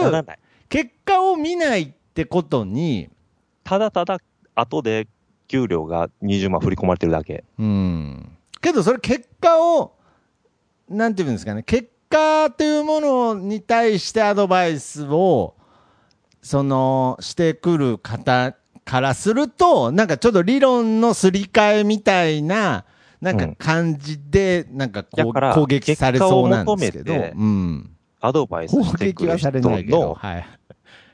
結果を見ないってことに、
ただただ後で給料が20万振り込まれてるだけ。
うん。けどそれ結果を、なんていうんですかね、結果というものに対してアドバイスを、その、してくる方からすると、なんかちょっと理論のすり替えみたいな、なんか感じで、なんかこう
だから
攻撃されそうなんですけど、
結果を求めて
うん。
アドバイス
攻
してくる人
撃はされないけど、
の、
はい。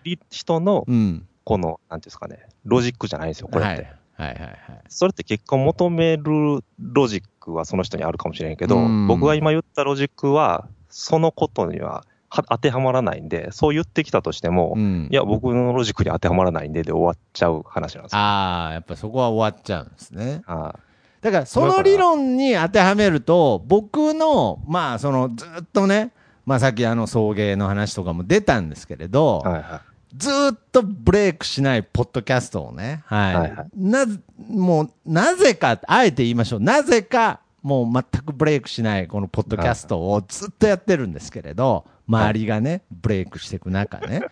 り人の、
うん。
この、なんていうんですかね、ロジックじゃないんですよ、これって。
はいはいはいはい。
それって結果を求めるロジックはその人にあるかもしれんけど
うん、
僕が今言ったロジックは、そのことにはは当てはまらないんで、そう言ってきたとしても、
うん
いや、僕のロジックに当てはまらないんでで終わっちゃう話なんですよ。
ああ、やっぱそこは終わっちゃうんですね。
あ
だからその理論に当てはめると、僕の、まあそのずっとね、まあさっきあの送迎の話とかも出たんですけれど、
はいは
ずっとブレイクしないポッドキャストをね、はい。
はいはい
なぜ、もう、なぜか、あえて言いましょう。なぜか、もう全くブレイクしないこのポッドキャストをずっとやってるんですけれど、周りがね、ブレイクしていく中ね。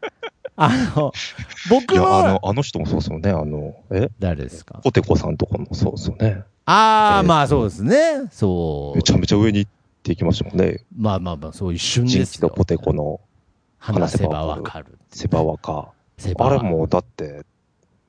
*laughs* あの、
い。
僕
いや、あの
は、、
あの人もそうですよね。あの、え？
誰ですか？
ポテコさんとかもそうですよね。
ああ、
えー
まあそうですね。そう
め。ちゃめちゃ上に行っていきましたもんね。
まあまあまあ、そう一瞬ですよ。
人気とポテコの
話せばわかる。
セバワカ。
セバワ
あれもう、だって、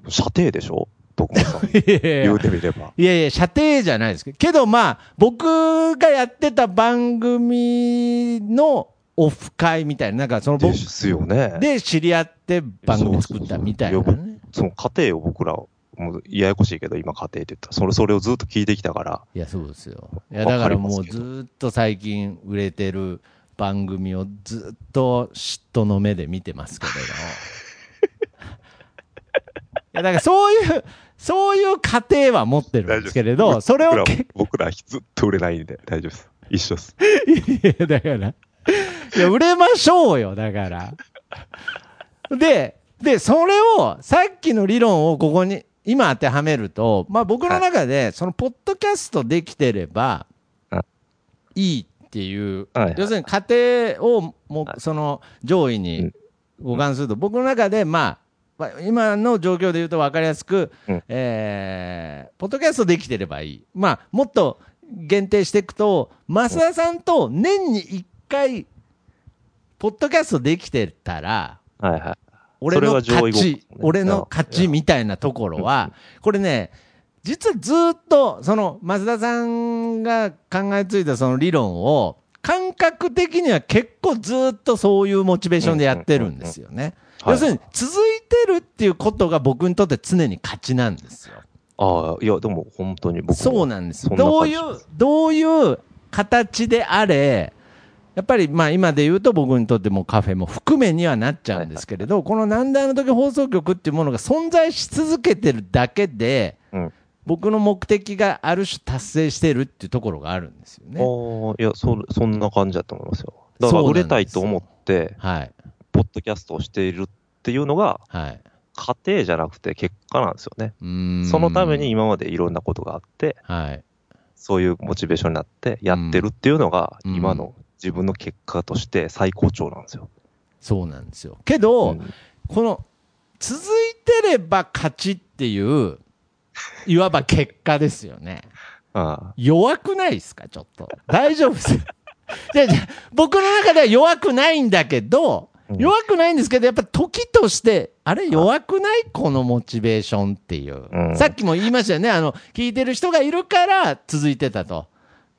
射程でしょ？徳間 *laughs* 言うてみれば。
いやいや、射程じゃないですけど、けどまあ、僕がやってた番組のオフ会みたいな、なんかその僕
ですよね。
で知り合って番組作ったみたいな
そうそうそう
ね。
その過程を僕ら、もうややこしいけど、今過程って言ったら、それ、それをずっと聞いてきたから、
いや、そうですよ。いや、だからもうずっと最近売れてる番組をずっと嫉妬の目で見てますけれど。*laughs* いや、だからそういう、そういう過程は持ってるんですけれど、それを
僕らずっと売れないんで、大丈夫です。一緒です。
いや、だから。いや、売れましょうよ、だから。で、で、それを、さっきの理論をここに、今当てはめると、まあ僕の中で、その、ポッドキャストできてれば
あ、
いいっていう、
はいはい。
要するに家庭を、もう、
はい
その、上位
う
に
ん。
互換すると、僕の中で、まあ、まあ今の状況で言うと分かりやすく、
うん。
えーポッドキャストできてればいい。まあ、もっと限定していくと、増田さんと年に1回、ポッドキャストできてたら、
はいはい。
俺の勝ち
ね、
俺の勝ちみたいなところは、これね、実はずっと、その、増田さんが考えついたその理論を、感覚的には結構ずっとそういうモチベーションでやってるんですよね。
はい。
要するに、続いてるっていうことが僕にとって常に勝ちなんですよ。
ああ、いや、でも本当に僕も
そうなんですどういうどういう形であれ、やっぱりまあ今で言うと僕にとってもカフェも含めにはなっちゃうんですけれど、このなんであの時放送局っていうものが存在し続けてるだけで、
うん
僕の目的がある種達成してるっていうところがあるんですよね。
ああ、いや、そ、そんな感じだと思いますよ。だから売れたいと思って、
はい。
ポッドキャストをしているっていうのが、
はい。
過程じゃなくて結果なんですよね。そのために、今までいろんなことがあって、
はい。
そういうモチベーションになってやってるっていうのが、
うん
今の自分の結果として最高潮なんですよ。
そうなんですよ。けど、
うん
この、続いてれば勝ちっていう、いわば結果ですよね。
あ
弱くないですか？ちょっと。大丈夫です。*laughs* じゃあじゃあ僕の中では弱くないんだけど、
うん
弱くないんですけど、やっぱ時として、あれ弱くない？このモチベーションっていう、
うん
さっきも言いましたよね。あの、聞いてる人がいるから続いてたと。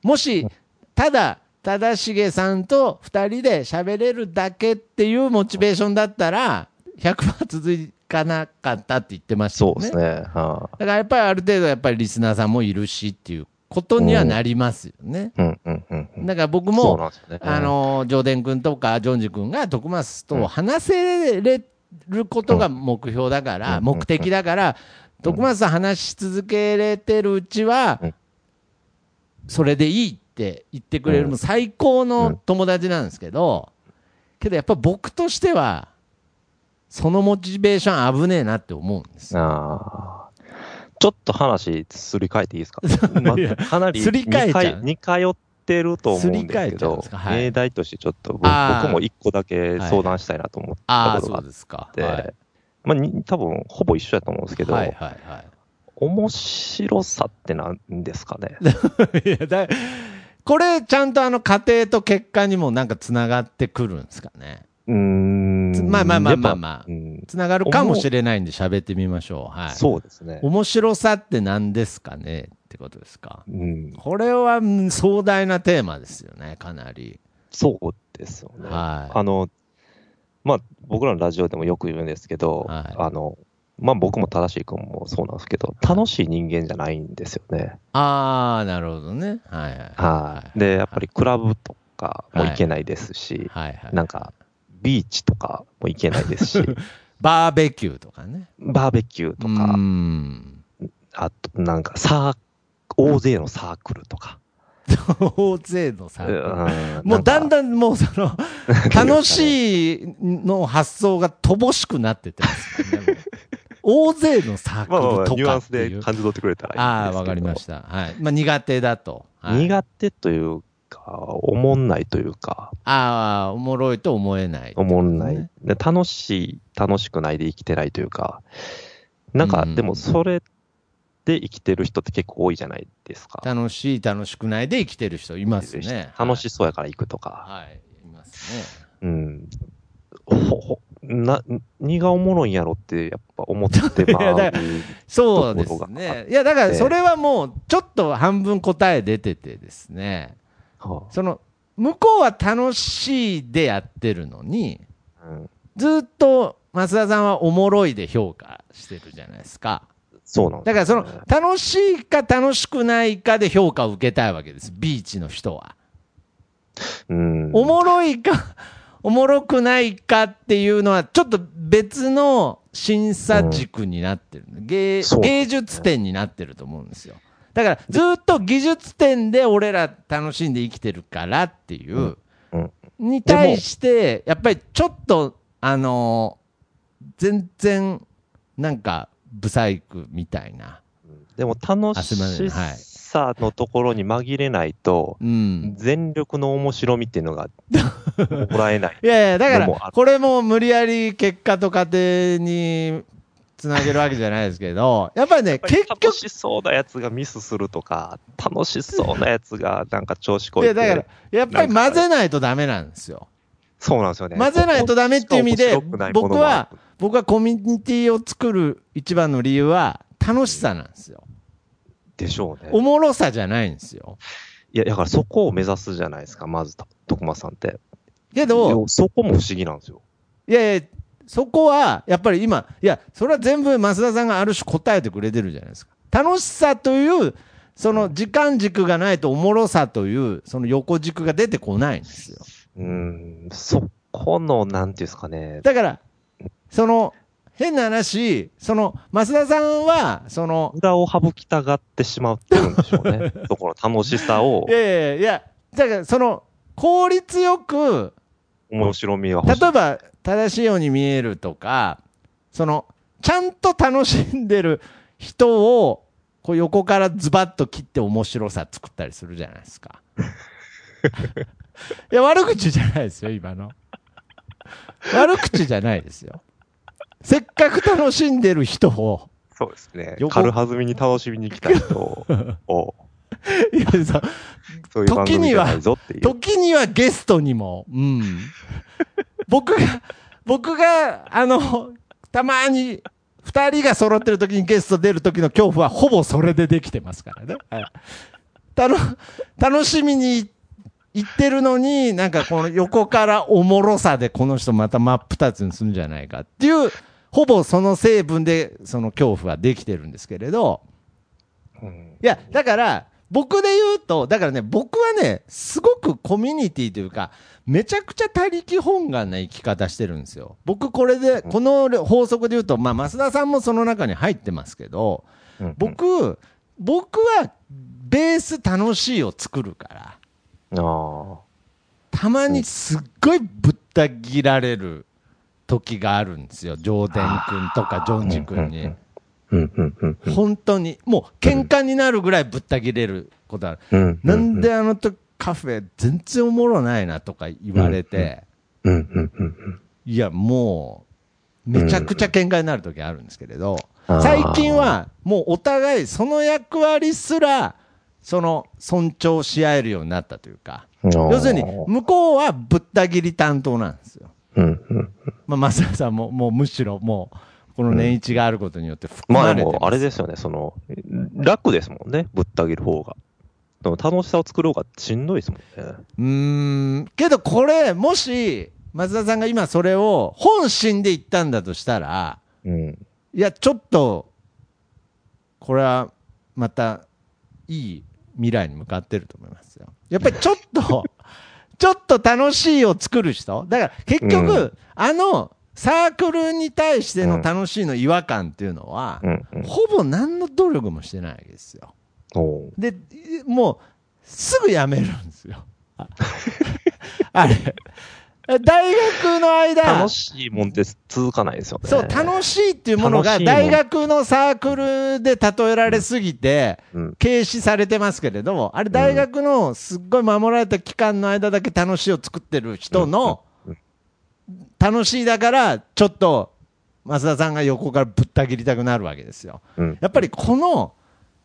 もし、ただ、忠重さんと二人で喋れるだけっていうモチベーションだったら、100%続かなかったって言ってましたよね。
そうですね。は
だからやっぱりある程度やっぱりリスナーさんもいるしっていうことにはなりますよね。
あ、うんうんうんうん。
だから僕も、
なんですよね。
あの、ジョーデン君とかジョンジ君が徳松と話せれることが目標だから、
うん
目的だから、徳松さん話し続けれてるうちは
うん、
それでいいって言ってくれる最高の友達なんですけど、けどやっぱ僕としては、そのモチベーション危ねえなって思うんですよ。
ああ。ちょっと話すり替えていいですか、*laughs* ま
いや
かなり
すり替えちゃう
似通ってると思うんですけど
はい
命題としてちょっと僕も一個だけ相談したいなと思ったことがあっ
ですか。
て、
はい
まあに多分ほぼ一緒やと思うんですけど、
はいはいはい。
面白さって何ですかね？*laughs*
いやだこれ、ちゃんとあの家庭と結果にもなんかつながってくるんですかね？
うーん。
まあまあまあまあまあ
うん
つながるかもしれないんで喋ってみましょう。はい。
そうですね。
面白さって何ですかねってことですか？
うん、
これはうん壮大なテーマですよね、かなり。
そうですよね。
はい
あの、まあ、僕らのラジオでもよく言うんですけど、
はい
あの、まあ僕も正しい君もそうなんですけど、楽しい人間じゃないんですよね。
ああ、なるほどね。はいはい。
はい。で、やっぱりクラブとかも行けないですし、
はいはい。
なんか、ビーチとかも行けないですし、*laughs*
バーベキューとかね。
バーベキューと
う
か、
ん。
あと、なんか、サー、大勢のサークルとか。*laughs*
大勢のさ、
うん
もうだん
ん
だんもうその、*laughs* 楽しいの発想が乏しくなってってますよね。大勢のサーク
まあまあまあ、
ルと
ニュアンス
かっていう。
で感じ取ってくれたらいい。
ああ、わかりました。はい。まあ苦手だと。はい、
苦手というか、おもんないというか、
ああ、おもろいと思えない、
おもんない、楽しい、楽しくないで生きてないというか、なんか、
うん
でもそれで生きてる人って結構多いじゃないですか。
楽しい、楽しくないで生きてる人いますね。
楽しそうやから行くとか。
はい。いますね。
うん。ほ、ほ、な、何がおもろいんやろって、やっぱ思ってま *laughs*
いやだ
う。
そうですね。いや、だからそれはもう、ちょっと半分答え出ててですね。
は
その、向こうは楽しいでやってるのに、ずっと増田さんはおもろいで評価してるじゃないですか。
そうなんね
だからその、楽しいか楽しくないかで評価を受けたいわけです。ビーチの人は。
うん。
おもろいか、おもろくないかっていうのは、ちょっと別の審査軸になってる、
うなんですね
芸術点になってると思うんですよ。だから、ずっと技術点で俺ら楽しんで生きてるからっていう、
うん
に対して、やっぱりちょっと、あのー全然、なんか、ブサイクみたいな。
でも楽し
はい
さのところに紛れないと、
うん。
全力の面白みっていうのが *laughs* もらえない。
いやいや、だから、これも無理やり結果と家庭につなげるわけじゃないですけど、*laughs* やっぱりね、結局
楽、しそうなやつがミスするとか、楽しそうなやつがなんか調子こ
いや、
いて。
だから、やっぱり混ぜないとダメなんですよ。
そうなんですよね。
混ぜないとダメっていう意味で僕は、僕はコミュニティを作る一番の理由は、楽しさなんですよ。
でしょうね。
おもろさじゃないんですよ。
いや、だからそこを目指すじゃないですか、まず、徳間さんって。
けど、
そこも不思議なんですよ。
いやいや、そこは、やっぱり今、いや、それは全部増田さんがある種答えてくれてるじゃないですか。楽しさという、その時間軸がないとおもろさという、その横軸が出てこないんですよ。
うーん、そこの、なんていうんですかね。
だから、その、変な話、その、増田さんは、その、
無駄を省きたがってしまってるんでしょうね。*laughs* そこの楽しさを
い、やいやいや、だから、その、効率よく、
面白みが欲しい。
例えば、正しいように見えるとか、その、ちゃんと楽しんでる人を、こう横からズバッと切って面白さ作ったりするじゃないですか。*laughs* いや、悪口じゃないですよ、今の。悪口じゃないですよ。せっかく楽しんでる人を、
そうですね。
横
軽はずみに楽しみに来た人を、*laughs* *laughs*
いやそう
そういう番組じゃないぞっていう。
時にはゲストにも、うん。*laughs* 僕が、僕が、あの、たまに、二人が揃ってる時にゲスト出る時の恐怖はほぼそれでできてますからね。はい、たの楽しみに行ってるのに、なんかこの横からおもろさでこの人また真っ二つにするんじゃないかっていう、ほぼその成分でその恐怖はできてるんですけれど、
うん
いや、だから、僕で言うと、だからね、僕はね、すごくコミュニティというか、めちゃくちゃ他力本願な生き方してるんですよ。僕、これで、この法則で言うと、まあ、増田さんもその中に入ってますけど、
うん
僕、僕は、ベース楽しいを作るから、
あ
たまにすっごいぶった切られる時があるんですよ。ジョーデン君とかジョンジ君に。本当に。もう、喧嘩になるぐらいぶった切れることある。
うん
なんであの時カフェ全然おもろないなとか言われて、いや、もう、めちゃくちゃ喧嘩になる時あるんですけれど、最近はもうお互いその役割すら、その尊重し合えるようになったというか、要するに向こうはぶった切り担当なんですよ。まあ、増田さんももうむしろもう、この年一があることによって含
ま
まれてます
あでも、あれですよね、その、楽ですもんね、ぶった切る方が。でも楽しさを作る方がしんどいですもんね。
うーん、けどこれ、もし、松田さんが今それを本心で言ったんだとしたら、
うん。
いや、ちょっと、これはまたいい未来に向かってると思いますよ。やっぱりちょっと、*laughs* ちょっと楽しいを作る人だから結局、
うん
あのサークルに対しての楽しいの違和感っていうのは、
うんうん。
ほぼ何の努力もしてないわけですよ。で、もう、すぐ辞めるんですよ。あ *laughs* あれ。大学の間、
楽しいもんって続かないですよね。
そう、楽しいっていうものが大学のサークルで例えられすぎて、
うん。
軽視されてますけれども、あれ大学のすっごい守られた期間の間だけ楽しいを作ってる人の楽しいだから、ちょっと、増田さんが横からぶった切りたくなるわけですよ。
うん。
やっぱりこの、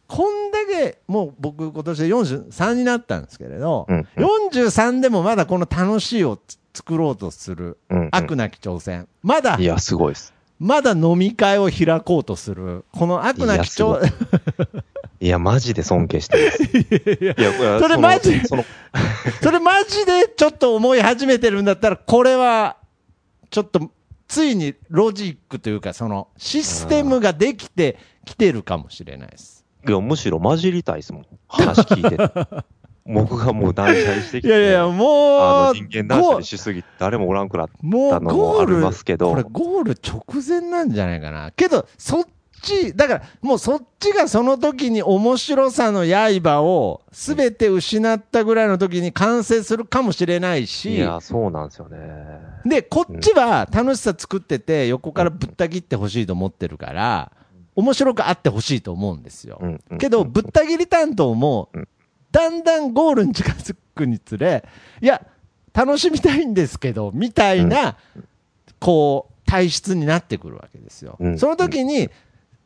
こんだけ、もう僕、今年で43になったんですけれど、
うん
43でもまだこの楽しいをつ作ろうとする
うん。
悪なき挑戦、まだ
い、や、すごいです。
まだ飲み会を開こうとする、この悪なき挑
いや *laughs* いや、マジで尊敬してます。
それマジ
その、
それマジでちょっと思い始めてるんだったら、これは、ちょっと、ついにロジックというか、その、システムができてきてるかもしれないです。
いやむしろ混じりたいですもん。話聞いてて。*laughs* 僕がもう断捨離してきて。
いやいや、
あ
もう、
の人間断捨
ゴ
離しすぎて誰もおらんくなっ
もう
たのもありますけど
これゴール直前なんじゃないかな。けど、そっち、だからもうそっちがその時に面白さの刃を全て失ったぐらいの時に完成するかもしれない
い
し、
や、そうなんですよね。
で、こっちは楽しさ作ってて、横からぶった切ってほしいと思ってるから、面白くあってほしいと思うんですよ。けど、ぶった切り担当も
うん、
だんだんゴールに近づくにつれ、いや、楽しみたいんですけど、みたいな、こう、体質になってくるわけですよ。
うん
その時に、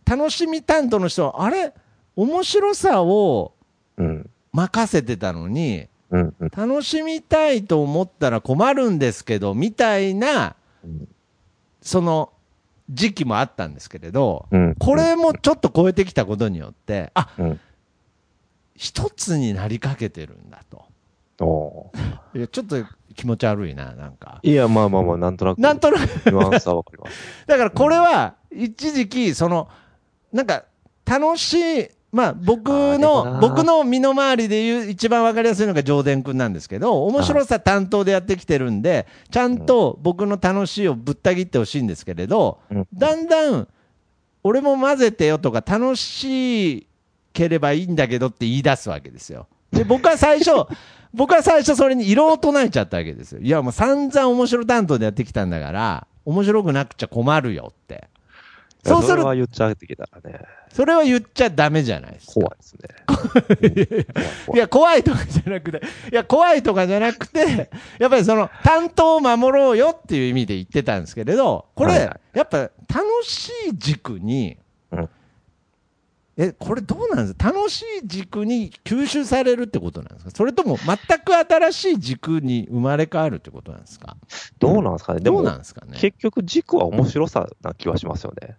楽しみ担当の人は、あれ、面白さを
うん。
任せてたのに、
うん。うん。
楽しみたいと思ったら困るんですけど、みたいな、
うん
その時期もあったんですけれど、
うん。
これもちょっと超えてきたことによって、あ
うん。
一つになりかけてるんだと。いやちょっと気持ち悪いな、なんか。
いや、まあまあまあ、なんとなく。
なんとなく。*laughs* だからこれは、一時期、その、なんか、楽しい、まあ僕の、
な
僕の身の回りで言う一番わかりやすいのが上田くんなんですけど、面白さ担当でやってきてるんで、ちゃんと僕の楽しいをぶった切ってほしいんですけれど、
うん
だんだん、俺も混ぜてよとか、楽しければいいんだけどって言い出すわけですよ。で、僕は最初、*laughs* 僕は最初それに異論を唱えちゃったわけですよ。いや、もう散々面白担当でやってきたんだから、面白くなくちゃ困るよって。そうする
れは言っちゃってきたらね、
それは言っちゃダメじゃないですか。
怖いですね。
いや、怖いとかじゃなくて、いや、怖いとかじゃなくて、やっぱりその、担当を守ろうよっていう意味で言ってたんですけれど、これ、
はいはい
やっぱ楽しい軸に、
うん
え、これどうなんですか？楽しい軸に吸収されるってことなんですか？それとも全く新しい軸に生まれ変わるってことなんですか？
どうなんですかね？
うんですかね？
結局軸は面白さな気はしますよね。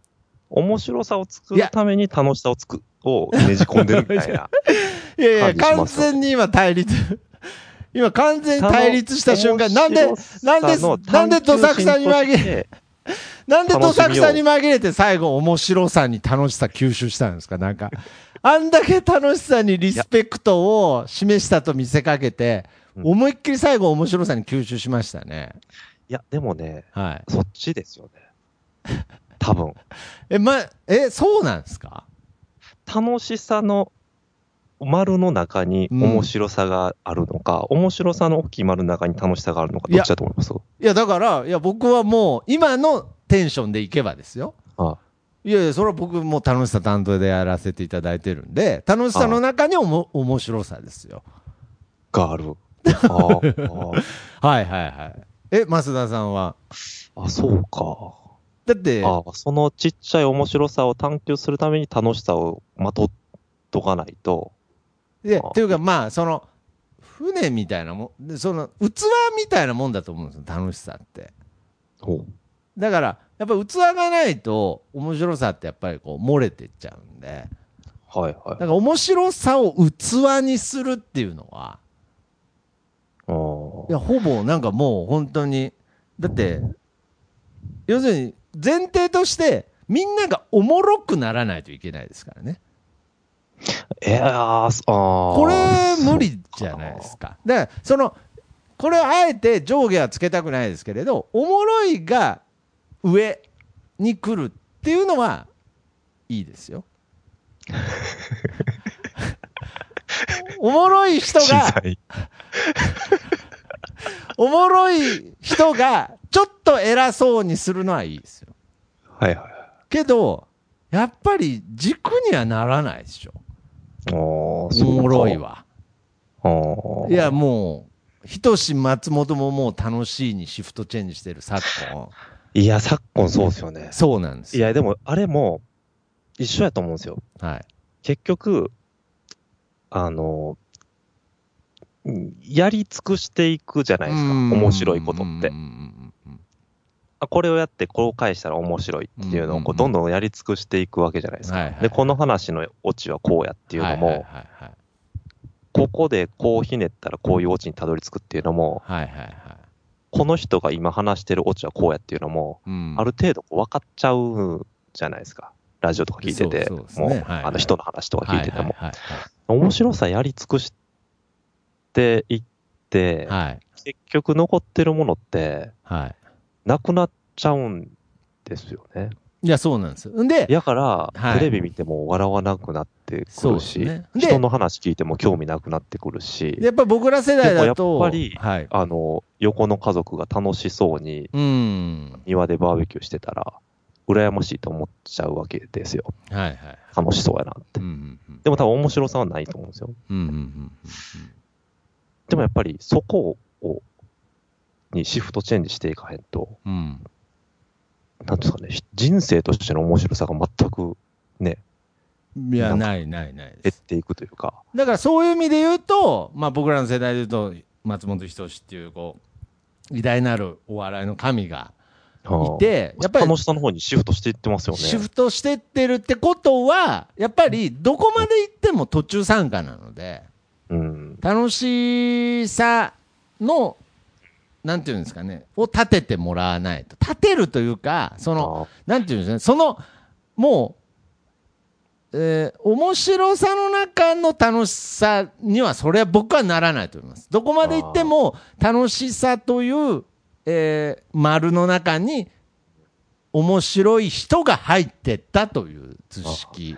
面白さを作るために楽しさをつく、をねじ込んでるみたいな。*laughs*
いやいや、完全に今対立。今完全に対立した瞬間、なんで、なんで、なんでどさくさに紛れ、
れ
なんでどさくさに紛れて最後面白さに楽しさ吸収したんですか？なんか、あんだけ楽しさにリスペクトを示したと見せかけて、
うん
思いっきり最後面白さに吸収しましたね。
いや、でもね、
はい。
そっちですよね。多分。
え、ま、え、そうなんですか？
楽しさの丸の中に面白さがあるのか、面白さの大きい丸の中に楽しさがあるのか、どっちだと思います？
いや、だから、いや、僕はもう、今のテンションでいけばですよ。
あ
いやいや、それは僕も楽しさ担当でやらせていただいてるんで、楽しさの中におも面白さですよ。
がある。*laughs*
はいはいはい。え、増田さんは？
ああ、そうか。
だって、
ああ、そのちっちゃい面白さを探求するために楽しさをまとっとかないと。
で、
あ
っていうかまあ、その、船みたいなもん、でその、器みたいなもんだと思うんですよ、楽しさって。
ほ
だから、やっぱ器がないと、面白さってやっぱりこう、漏れてっちゃうんで、
う。はいはい。
だから面白さを器にするっていうのは、いや、ほぼなんかもう本当に、だって、要するに前提として、みんながおもろくならないといけないですからね。
いや
これ無理じゃないですか。だから、その、これをあえて上下はつけたくないですけれど、おもろいが上に来るっていうのはいいですよ。*laughs* おもろい人
小
が。*laughs* おもろい人がちょっと偉そうにするのはいいですよ。
はいはい。
けど、やっぱり軸にはならないでしょ。
お
もろい。わ。いや、もう、ひとし松本ももう楽しいにシフトチェンジしてる昨今。
いや、昨今そうですよね。
そうなんですよ。
いや、でも、あれも、一緒やと思うんですよ。
はい。
結局、あの、うんやり尽くしていくじゃないですか。面白いことって
うん。
これをやって、こう返したら面白いっていうのを、こう、
うん
どんどんやり尽くしていくわけじゃないですか。
はいはい
で、この話のオチはこうやっていうのも、
はいはいはい
ここでこうひねったらこういうオチにたどり着くっていうのも、
はいはいはい。
この人が今話してるオチはこうやっていうのも、
うん
ある程度分かっちゃうじゃないですか。ラジオとか聞いてて、
そうそうですね
もう、
はいはい
あの人の話とか聞いてても、
はい
面白さやり尽くしていって。結局残ってるものって、
はい。はい
なくなっちゃうんですよね。
いや、そうなんですよ。んで、
やから、
はい
テレビ見ても笑わなくなってくるし、
ねで
人の話聞いても興味なくなってくるし、
やっぱり僕ら世代だと、
やっぱり
はい。
あの、横の家族が楽しそうに
うん。
庭でバーベキューしてたら、羨ましいと思っちゃうわけですよ。
はいはい。
楽しそうやなって
うん。うんうん
でも多分面白さはないと思うんですよ。
うんうんうん
でもやっぱりそこを、にシフトチェンジしていかへんと、
うんうん。
なんですかね、人生としての面白さが全くね、
うん。いや、
な
いないないです。
減っていくというか、
だからそういう意味で言うと、まあ僕らの世代で言うと、松本人志っていう、こう、偉大なるお笑いの神がいて、やっぱり
楽しさの方にシフトしていってますよね。
シフトしてってるってことは、やっぱりどこまで行っても途中参加なので、
うん。
楽しさの、なんていうんですかね、を立ててもらわないと。立てるというか、その、なんていうんですかね、その、もう、えー面白さの中の楽しさには、それは僕はならないと思います。どこまで行っても、楽しさという、えー丸の中に、面白い人が入ってったという図式。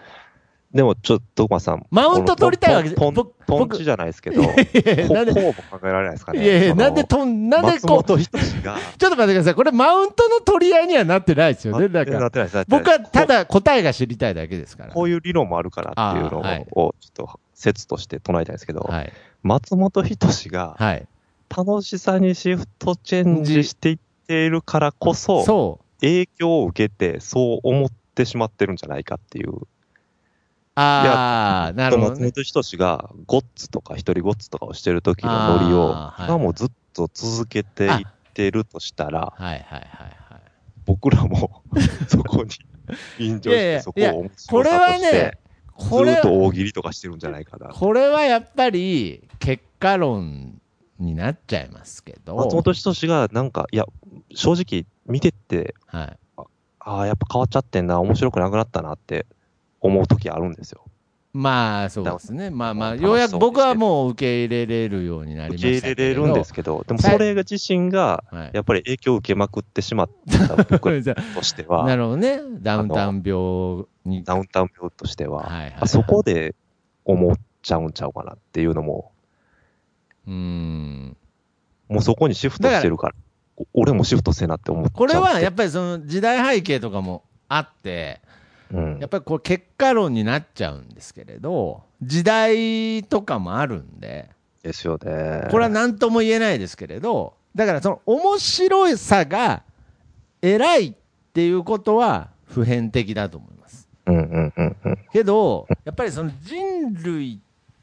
でもちょっと、徳間さん。
マウント取りたいわけじゃ
ポンポン
僕
ポンチじゃないですけど、こ *laughs*
いや
こうも考えられないですかね。
いやいや、なんでとん、なんで
松
こう、*laughs* ちょっと待ってください。これマウントの取り合いにはなってないですよね。だから、僕はただ答えが知りたいだけですから。
こういう理論もあるからっていうのを、ちょっと説として唱えたいんですけど、
はい。
松本人志が
はい。
楽しさにシフトチェンジしていっているからこそ。影響を受けてそう思ってしまってるんじゃないかっていう。
ああ、なるほど、
松
ね。
本人志がゴッツとか一人ゴッツとかをしてる時のノリを、今もずっと続けていってるとしたら、
はいはいはいはい。
僕らも *laughs* そこに便乗してそこを面
こ
白
れ
さとして
はね、、これ
ずっと大喜利とかしてるんじゃないかな。
これはやっぱり結果論になっちゃいますけど。
松本人志がなんか、いや、正直見てって、
はい。
ああ、やっぱ変わっちゃってんな、面白くなくなったなって思う時あるんですよ。
まあそうですね。まあまあ、ようやく
に
僕はもう受け入れれるようになりま
受
したけれど。
け入れれるんですけど、でもそれが自身が、
はい。
やっぱり影響を受けまくってしまった僕 *laughs* として
あな
は、
るほどね。ダウンタウン病に。
ダウンタウン病としては、
はいはい
そこで思っちゃうんちゃうかなっていうのも、
うーん。
もうそこにシフトしてるから、お俺もシフトせなって思っちゃう。
これはやっぱりその時代背景とかもあって、
うん
やっぱりこう結果論になっちゃうんですけれど、時代とかもあるんで、
ですよね。
これは何とも言えないですけれど、だからその面白さが偉いっていうことは普遍的だと思います。
うんうんうんうん。
けど、やっぱりその人類っ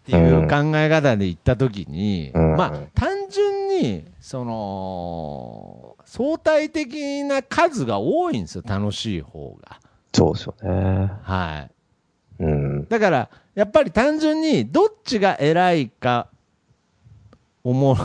ていう考え方で言ったときに、
うん
まあ単純に、その、相対的な数が多いんですよ、楽しい方が。
そうですよね。
はい。
うん。
だから、やっぱり単純に、どっちが偉いか、おも、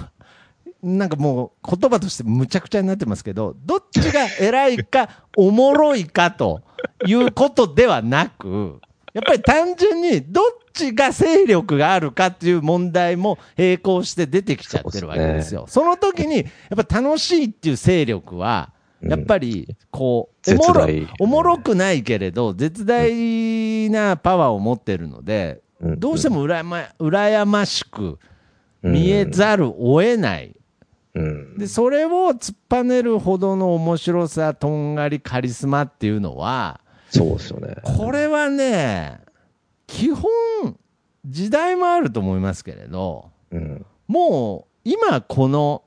なんかもう言葉としてむちゃくちゃになってますけど、どっちが偉いか、おもろいかということではなく、やっぱり単純にどっちが勢力があるかっていう問題も並行して出てきちゃってるわけですよ。その時に、やっぱ楽しいっていう勢力は、やっぱり、こう、おもろおもろくないけれど、絶大なパワーを持ってるので、
うん
どうしても羨ま羨ましく見えざるを得ない。
うん。
で、それを突っぱねるほどの面白さ、とんがり、カリスマっていうのは、
そうですよね。
これはね、基本、時代もあると思いますけれど、
うん。
もう今この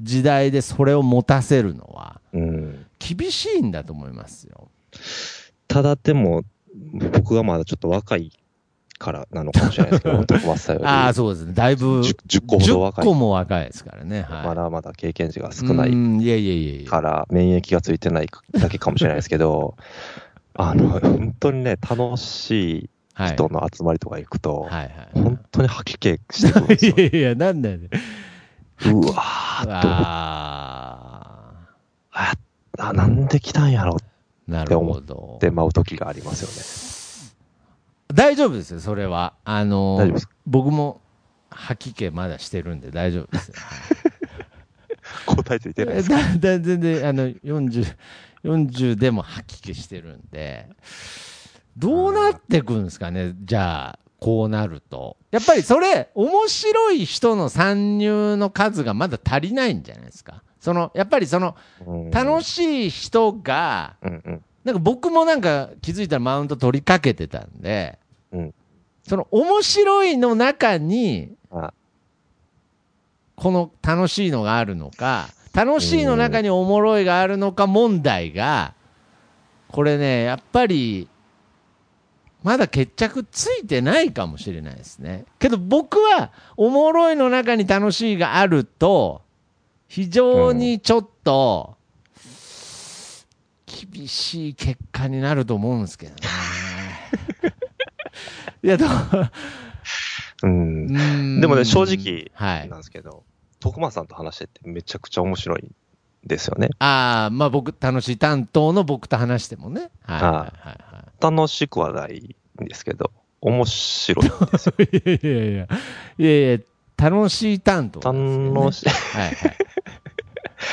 時代でそれを持たせるのは
うん。
厳しいんだと思いますよ。
ただでも、僕がまだちょっと若いからなのかもしれないですけど、*laughs* 徳松さんより。
ああ、そうですね。だいぶ、
10 10個ほど若い
10個も若いですからね。はい。
まだまだ経験値が少ない。から免疫がついてないだけかもしれないですけど、*laughs* あの、本当にね、楽しい
はい。
人の集まりとか行くと、
はいはい。
本当に吐き気してくるんですよ。*laughs*
いやいや、なんだよね。
うわーっと
あ
ああ、なんで来たんやろっ
あ、なるほど。
て舞う時がありますよね。
大丈夫ですよ、それは。あの
大丈夫です
僕も吐き気まだしてるんで大丈夫ですよ。*laughs*
交代ついてないですか？
全然あの40、40でも吐き気してるんで、どうなってくんですかね、じゃあ、こうなると。やっぱりそれ、面白い人の参入の数がまだ足りないんじゃないですか？そのやっぱりその
うん
楽しい人が。なんか僕もなんか気づいたらマウント取りかけてたんで、
うん
その面白いの中に、
あ
この楽しいのがあるのか、楽しいの中におもろいがあるのか問題が、これね、やっぱり、まだ決着ついてないかもしれないですね。けど僕は、おもろいの中に楽しいがあると、非常にちょっと、厳しい結果になると思うんですけどね。*laughs* いや、どう？
うん。
うーん
でもね正直
はい
なん。ですけど、徳松さんと話しててめちゃくちゃ面白いんですよね。
ああ、まあ僕、楽しい担当の僕と話してもね。はいはいはいは
楽しくはないんですけど、面白いんですよ。
い。*laughs* いやいやいや、いやいや、楽しい担当ね、
楽しい。
はいはい。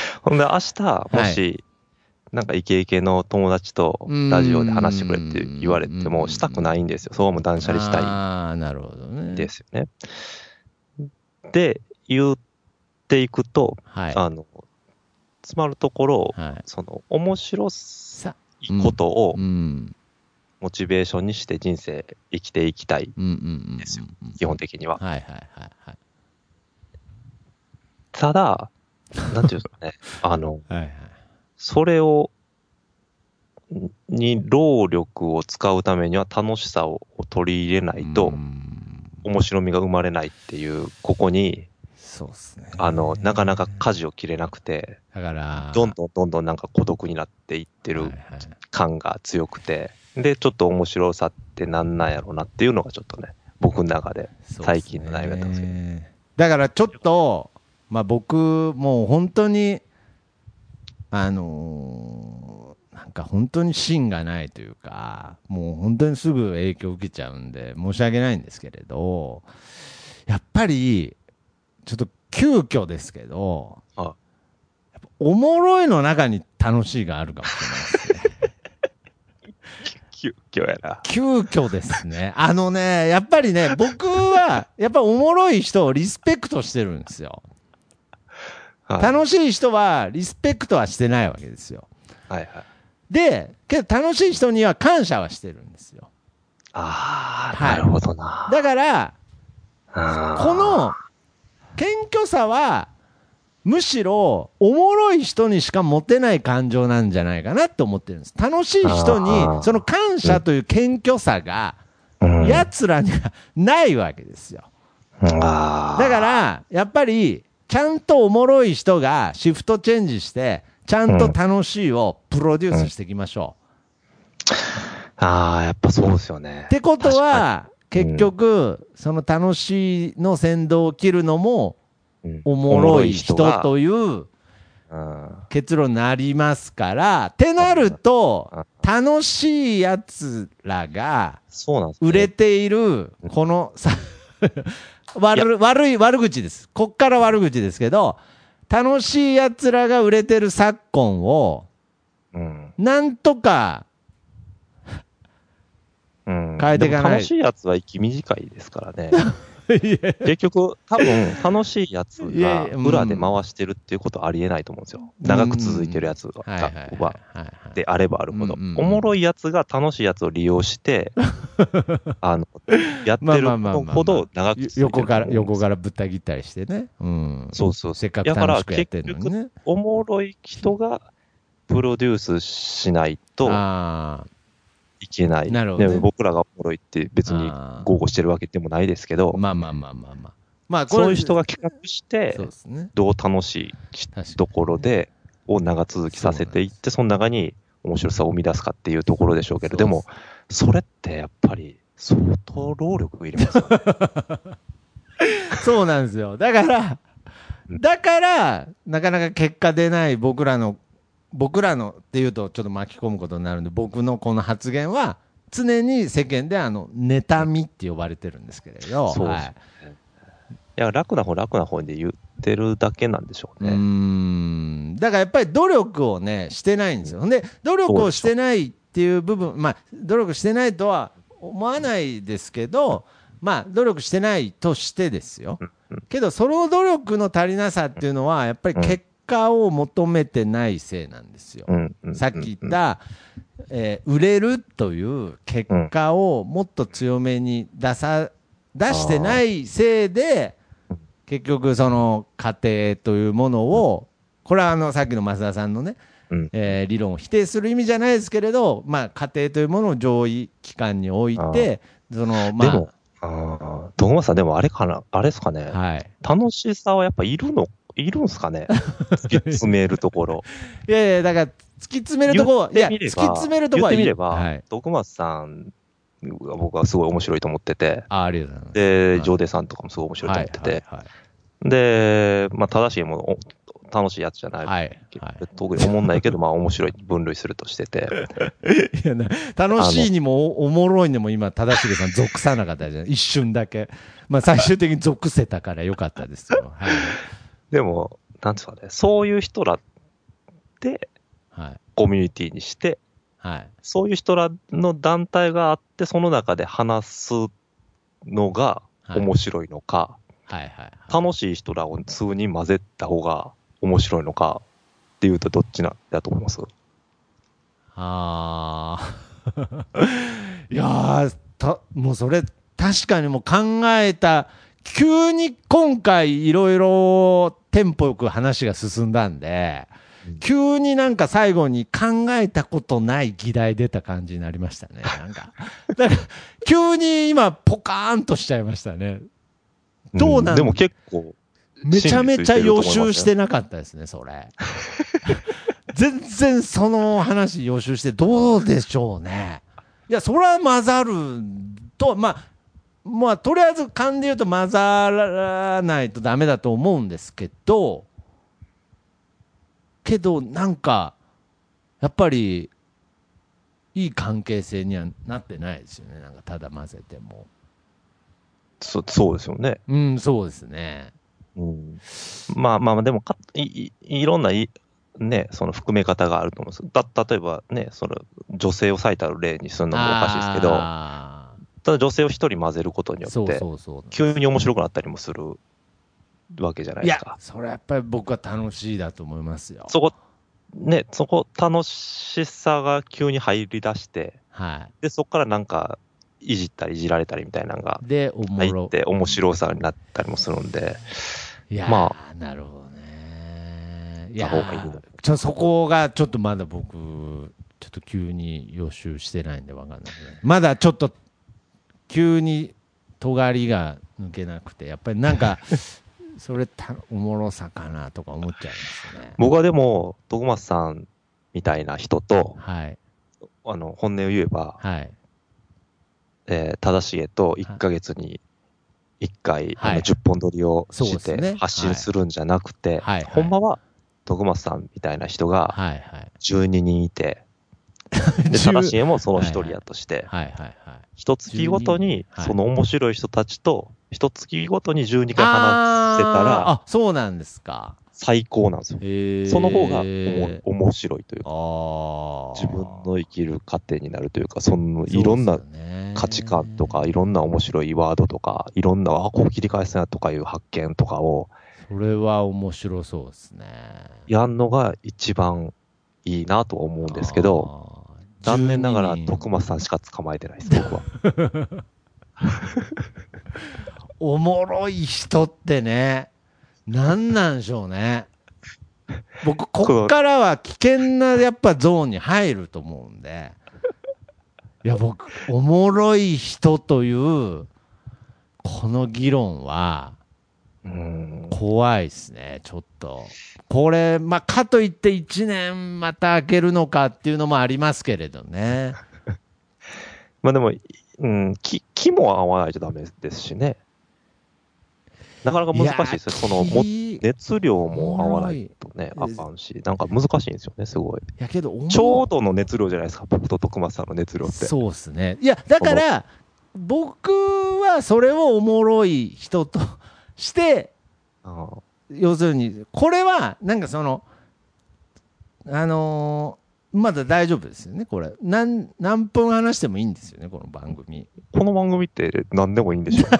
*laughs*
ほんで、明日、もし、なんかイケイケの友達とラジオで話してくれって言われて
うん
も、したくないんですよ。そうも断捨離した
ああ、なるほどね。
ですよね。で、言っていくと、
はい。
あの、つまるところ、
はい。
その、面白
さ、
いことを
うん。
モチベーションにして人生生きていきたい、
ん。
ですよ基本的には。
はいはいはいはい。
ただ、なんていうんですかね、*laughs* あの、
はいはい。
それを、に労力を使うためには楽しさを取り入れないと
う、ん
面白みが生まれないっていう、ここに、
そうっすね。
あの、なかなか舵を切れなくて、
だから、
どんどんどんどんなんか孤独になっていってる
はいはい
感が強くて、で、ちょっと面白さってなんなんやろうなっていうのがちょっとね、僕の中で最近の悩みだったんですけど。
ねだからちょっと、まあ、僕、もう本当に、あのーなんか本当に芯がないというか、もう本当にすぐ影響を受けちゃうんで、申し訳ないんですけれど、やっぱり、ちょっと急遽ですけど、おもろいの中に楽しいがあるかもしれないですね。*laughs*
急遽やな。
急遽ですね。あのね、やっぱりね、僕は、やっぱおもろい人をリスペクトしてるんですよ。
はい
楽しい人はリスペクトはしてないわけですよ。
はいはい。
で、けど楽しい人には感謝はしてるんですよ。
ああ、
はい
なるほどな。
だから、この謙虚さは、むしろ、おもろい人にしか持てない感情なんじゃないかなって思ってるんです。楽しい人にその感謝という謙虚さが、
うん
奴らにはないわけですよ。だから、やっぱり、ちゃんとおもろい人がシフトチェンジして、ちゃんと楽しいをプロデュースしていきましょ
ああ、やっぱそうですよね。
う。ってことは、結局、その楽しいの先導を切るのも、
うん
おもろい人
が
という
うん
結論になりますから、ってなると
うん、
楽しいやつらが
そうなんですね
売れている、このさ、悪悪い、悪口です。こっから悪口ですけど、楽しいやつらが売れてる昨今を、
うん。
なんとか、
うん。
変えていかない
楽しいやつは生き短いですからね。*laughs* 結局、多分、楽しいやつが裏で回してるっていうことはありえないと思うんですよ。長く続いてるやつが。であればあるほど、おもろいやつが楽しいやつを利用して、*laughs* あの、やって
まあ
るほど長く続いてる
横から、横からぶった切ったりしてね。うん。
そうそう
せっかく楽しくやってるのにね。
おもろい人がプロデュースしないと
あ
いけない。
なるほどね
で僕らがおもろいって別に豪語してるわけでもないですけど
あ。、まあまあまあまあまあ。まあ、
そういう人が企画して
そう、ですね。
どう楽しいところで、を長続きさせていって、その中に面白さを生み出すかっていうところでしょうけど、でも、それってやっぱり相当労力がいりますよね。*laughs*
そうなんですよ。だから、
うん
だから、なかなか結果出ない僕らの、僕らのっていうとちょっと巻き込むことになるんで、僕のこの発言は、常に世間であの、妬みって呼ばれてるんですけれど、
そう
はい。
いや、楽な方、楽な方で言ってるだけなんでしょうね。
んだからやっぱり努力をね、してないんですよ。で、努力をしてないっていう部分、まあ、努力してないとは思わないですけど、まあ、努力してないとしてですよ。けど、その努力の足りなさっていうのは、やっぱり結果を求めてないせいなんですよ。さっき言った、えー売れるという結果をもっと強めに出さ、出してないせいで、結局その家庭というものを、これはあのさっきの増田さんのね、
うん。
えー理論を否定する意味じゃないですけれど、まあ、家庭というものを上位機関に置いて、そのま
でも、ああ、徳間さん、でもあれかな、あれですかね、
あ、はい。
楽しさはやっぱいるの、いるんすかね？突き詰めるところ。*laughs*
いやいや、だから、突き詰めるところ、いや、突き詰めるところはいい
言ってみれば、
はい。
徳松さんが僕はすごい面白いと思ってて、
あありがとうございます。
で、
はい
ジョーデさんとかもすごい面白いと思ってて、
はいはい
で、まあ、正しいもの、お楽しいやつじゃない。
はい。はい
特に思んないけど、まあ、面白い分類するとしてて、*laughs*
いやな楽しいにもおおもろいにも今、正しげさん属さなかったじゃん。一瞬だけ。まあ最終的に属せたからよかったですよ。はい。
でも、なんですかね、そういう人らで
はい。
コミュニティにして、
はい。
そういう人らの団体があって、その中で話すのが
はい
面白いのか、
はい。はい。
楽しい人らを数人混ぜた方が面白いのかっていうとどっちなんだと思います？
ああ。*laughs* いやーた、もうそれ、確かにもう考えた、急に今回いろいろテンポよく話が進んだんで、急になんか最後に考えたことない議題出た感じになりましたね。*laughs* なんか。だから、急に今ポカーンとしちゃいましたね。どうなん
でも結構、
めちゃめちゃ予習してなかったですね、それ。全然その話予習してどうでしょうね。いや、それは混ざると、まあ、まあ、とりあえず勘で言うと混ざらないとダメだと思うんですけど、けど、なんか、やっぱり、いい関係性にはなってないですよね。なんか、ただ混ぜても。
そそうですよね。
うん、そうですね。
うん、まあまあ、でもかいい、いろんない、ね、その含め方があると思うんです。だ例えばね、その女性を最たる例にするのもおかしいですけど、
あ
ただ女性を一人混ぜることによって。急に面白くなったりもするわけじゃないですか。、
それはやっぱり僕は楽しいだと思いますよ。
そこ、ね、そこ楽しさが急に入り出して、
は
で、そこからなんか、いじったりいじられたりみたいなのが入っ。て面白さになったりもするんで、
いやー、
ま
なるほどね。いやちょそこがちょっとまだ僕、ちょっと急に予習してないんでわかんない。まだちょっと、急に尖りが抜けなくて、やっぱりなんか、*laughs* それたおもろさかなとか思っちゃいますね。
僕はでも、徳松さんみたいな人と、
はい。
あの、本音を言えば、
はい。
えー、正しげと1ヶ月に一回、
はい
あの10本撮りをして発信するんじゃなくて、
はいはい
ほんまは徳松さんみたいな人が
はいはい。
12人いて、で、
10
正しいもその一人やとして、
はいはいはい。
一月ごとに
12はい
その面白い人たちと、一月ごとに12回話せたら
あ、そうなんですか。
最高なんですよ。その方がおも面白いというか、自分の生きる糧になるというか、そのいろんな価値観とか、いろんな面白いワードとか、いろんな、あ、こう切り返すなとかいう発見とかを
それは面白そうですね。
やんのが一番いいなとは思うんですけど、残念ながら
12人
徳松さんしか捕まえてないです、僕は。
おもろい人ってね、なんなんでしょうね。僕、こっからは危険なやっぱゾーンに入ると思うんで、いや、僕、おもろい人という、この議論は、
うん。
怖いですね、ちょっと。これ、まあ、かといって1年また開けるのかっていうのもありますけれどね。*laughs*
まあでも、うん、気、気も合わないとダメですしね。なかなか難しいですよ。その、も
い
熱量も合わないとね、あかんし、なんか難しいんですよね、すごい。
やけど、
ちょうどの熱量じゃないですか、僕と徳松さんの熱量って。
そうですね。いや、だから、僕はそれをおもろい人として、
あ
要するに、これは、なんかその、あのーまだ大丈夫ですよね、これ。何、何分話してもいいんですよね、この番組。
この番組って何でもいいんでしょ *laughs*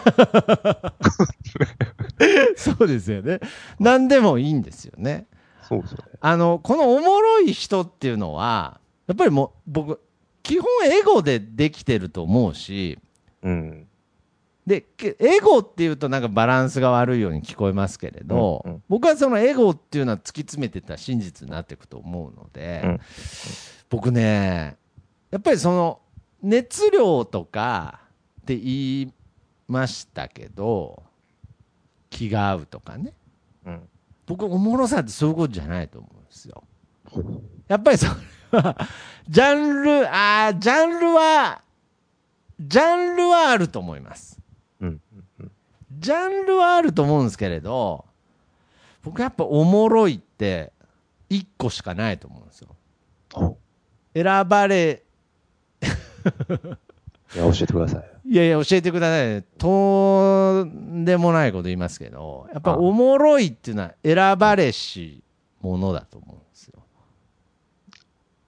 そうですよね。何でもいいんですよね。
そうですよね。
あの、このおもろい人っていうのは、やっぱりもう、僕、基本エゴでできてると思うし、
うん。
で、けエゴっていうとなんかバランスが悪いように聞こえますけれど、
うんうん
僕はそのエゴっていうのは突き詰めてた真実になっていくと思うので、
うん
僕ね、やっぱりその熱量とかって言いましたけど、気が合うとかね。
うん。
僕、おもろさってそういうことじゃないと思うんですよ。やっぱりそれは、ジャンル、あージャンルは、ジャンルはあると思います。
うん。
ジャンルはあると思うんですけれど、僕やっぱおもろいって、一個しかないと思うんですよ。
お
選ばれ、*laughs*
いや、教えてください。
いやいや、教えてくださいね。とんでもないこと言いますけど、やっぱ
あ
おもろいっていうのは選ばれしものだと思うんですよ。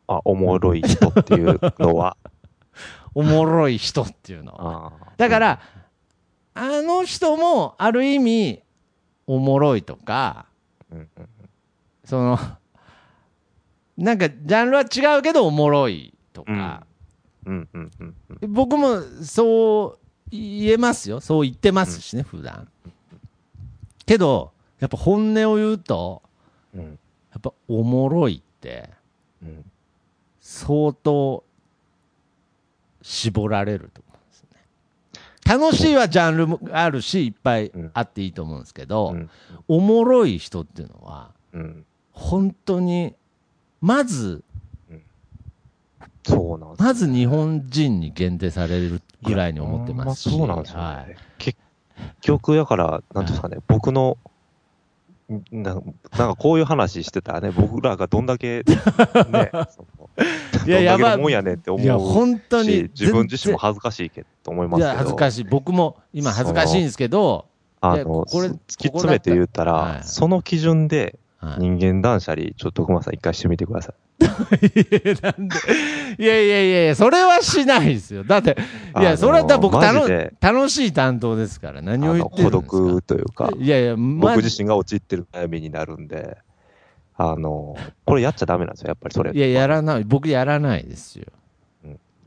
あ、おもろい人っていうのは？*laughs*
おもろい人っていうのは。だか、ら、あの人もある意味、おもろいとか、その、なんかジャンルは違うけどおもろいとか。僕もそう言えますよ。そう言ってますしね、普段。けど、やっぱ本音を言うと、
うん
やっぱおもろいって、
うん
相当絞られると。楽しいはジャンルもあるし、いっぱいあっていいと思うんですけど、
うん
おもろい人っていうのは、
うん。
本当に、まず、
そうなんです
まず日本人に限定されるぐらいに思ってますし。
そうなんですよね。
はい。
結局、だから、なんていうんですかね、僕の、んななんかこういう話してたらね、*laughs* 僕らがどんだけ、ね、*laughs*
いややばい
どんだけのもんやねんって思う
いや、本当に
し、。自分自身も
全
恥ずかしいけど、と思いますけど。
や、恥ずかしい。僕も今恥ずかしいんですけど、
あの、
これ
突き詰めて言ったら、
はい
その基準で
はい
人間断捨離、ちょっと徳間さん一回してみてください。
なんでいやいやいやいや、それはしないですよ。だって、いや、それはだ僕
マジ
楽
で
楽しい担当ですから、何を言ってるんですか
独というか、
いやいや、ま
僕自身が陥ってる悩みになるんで、あの、これやっちゃダメなんですよ、やっぱりそれ。
いや、やらない。僕やらないですよ。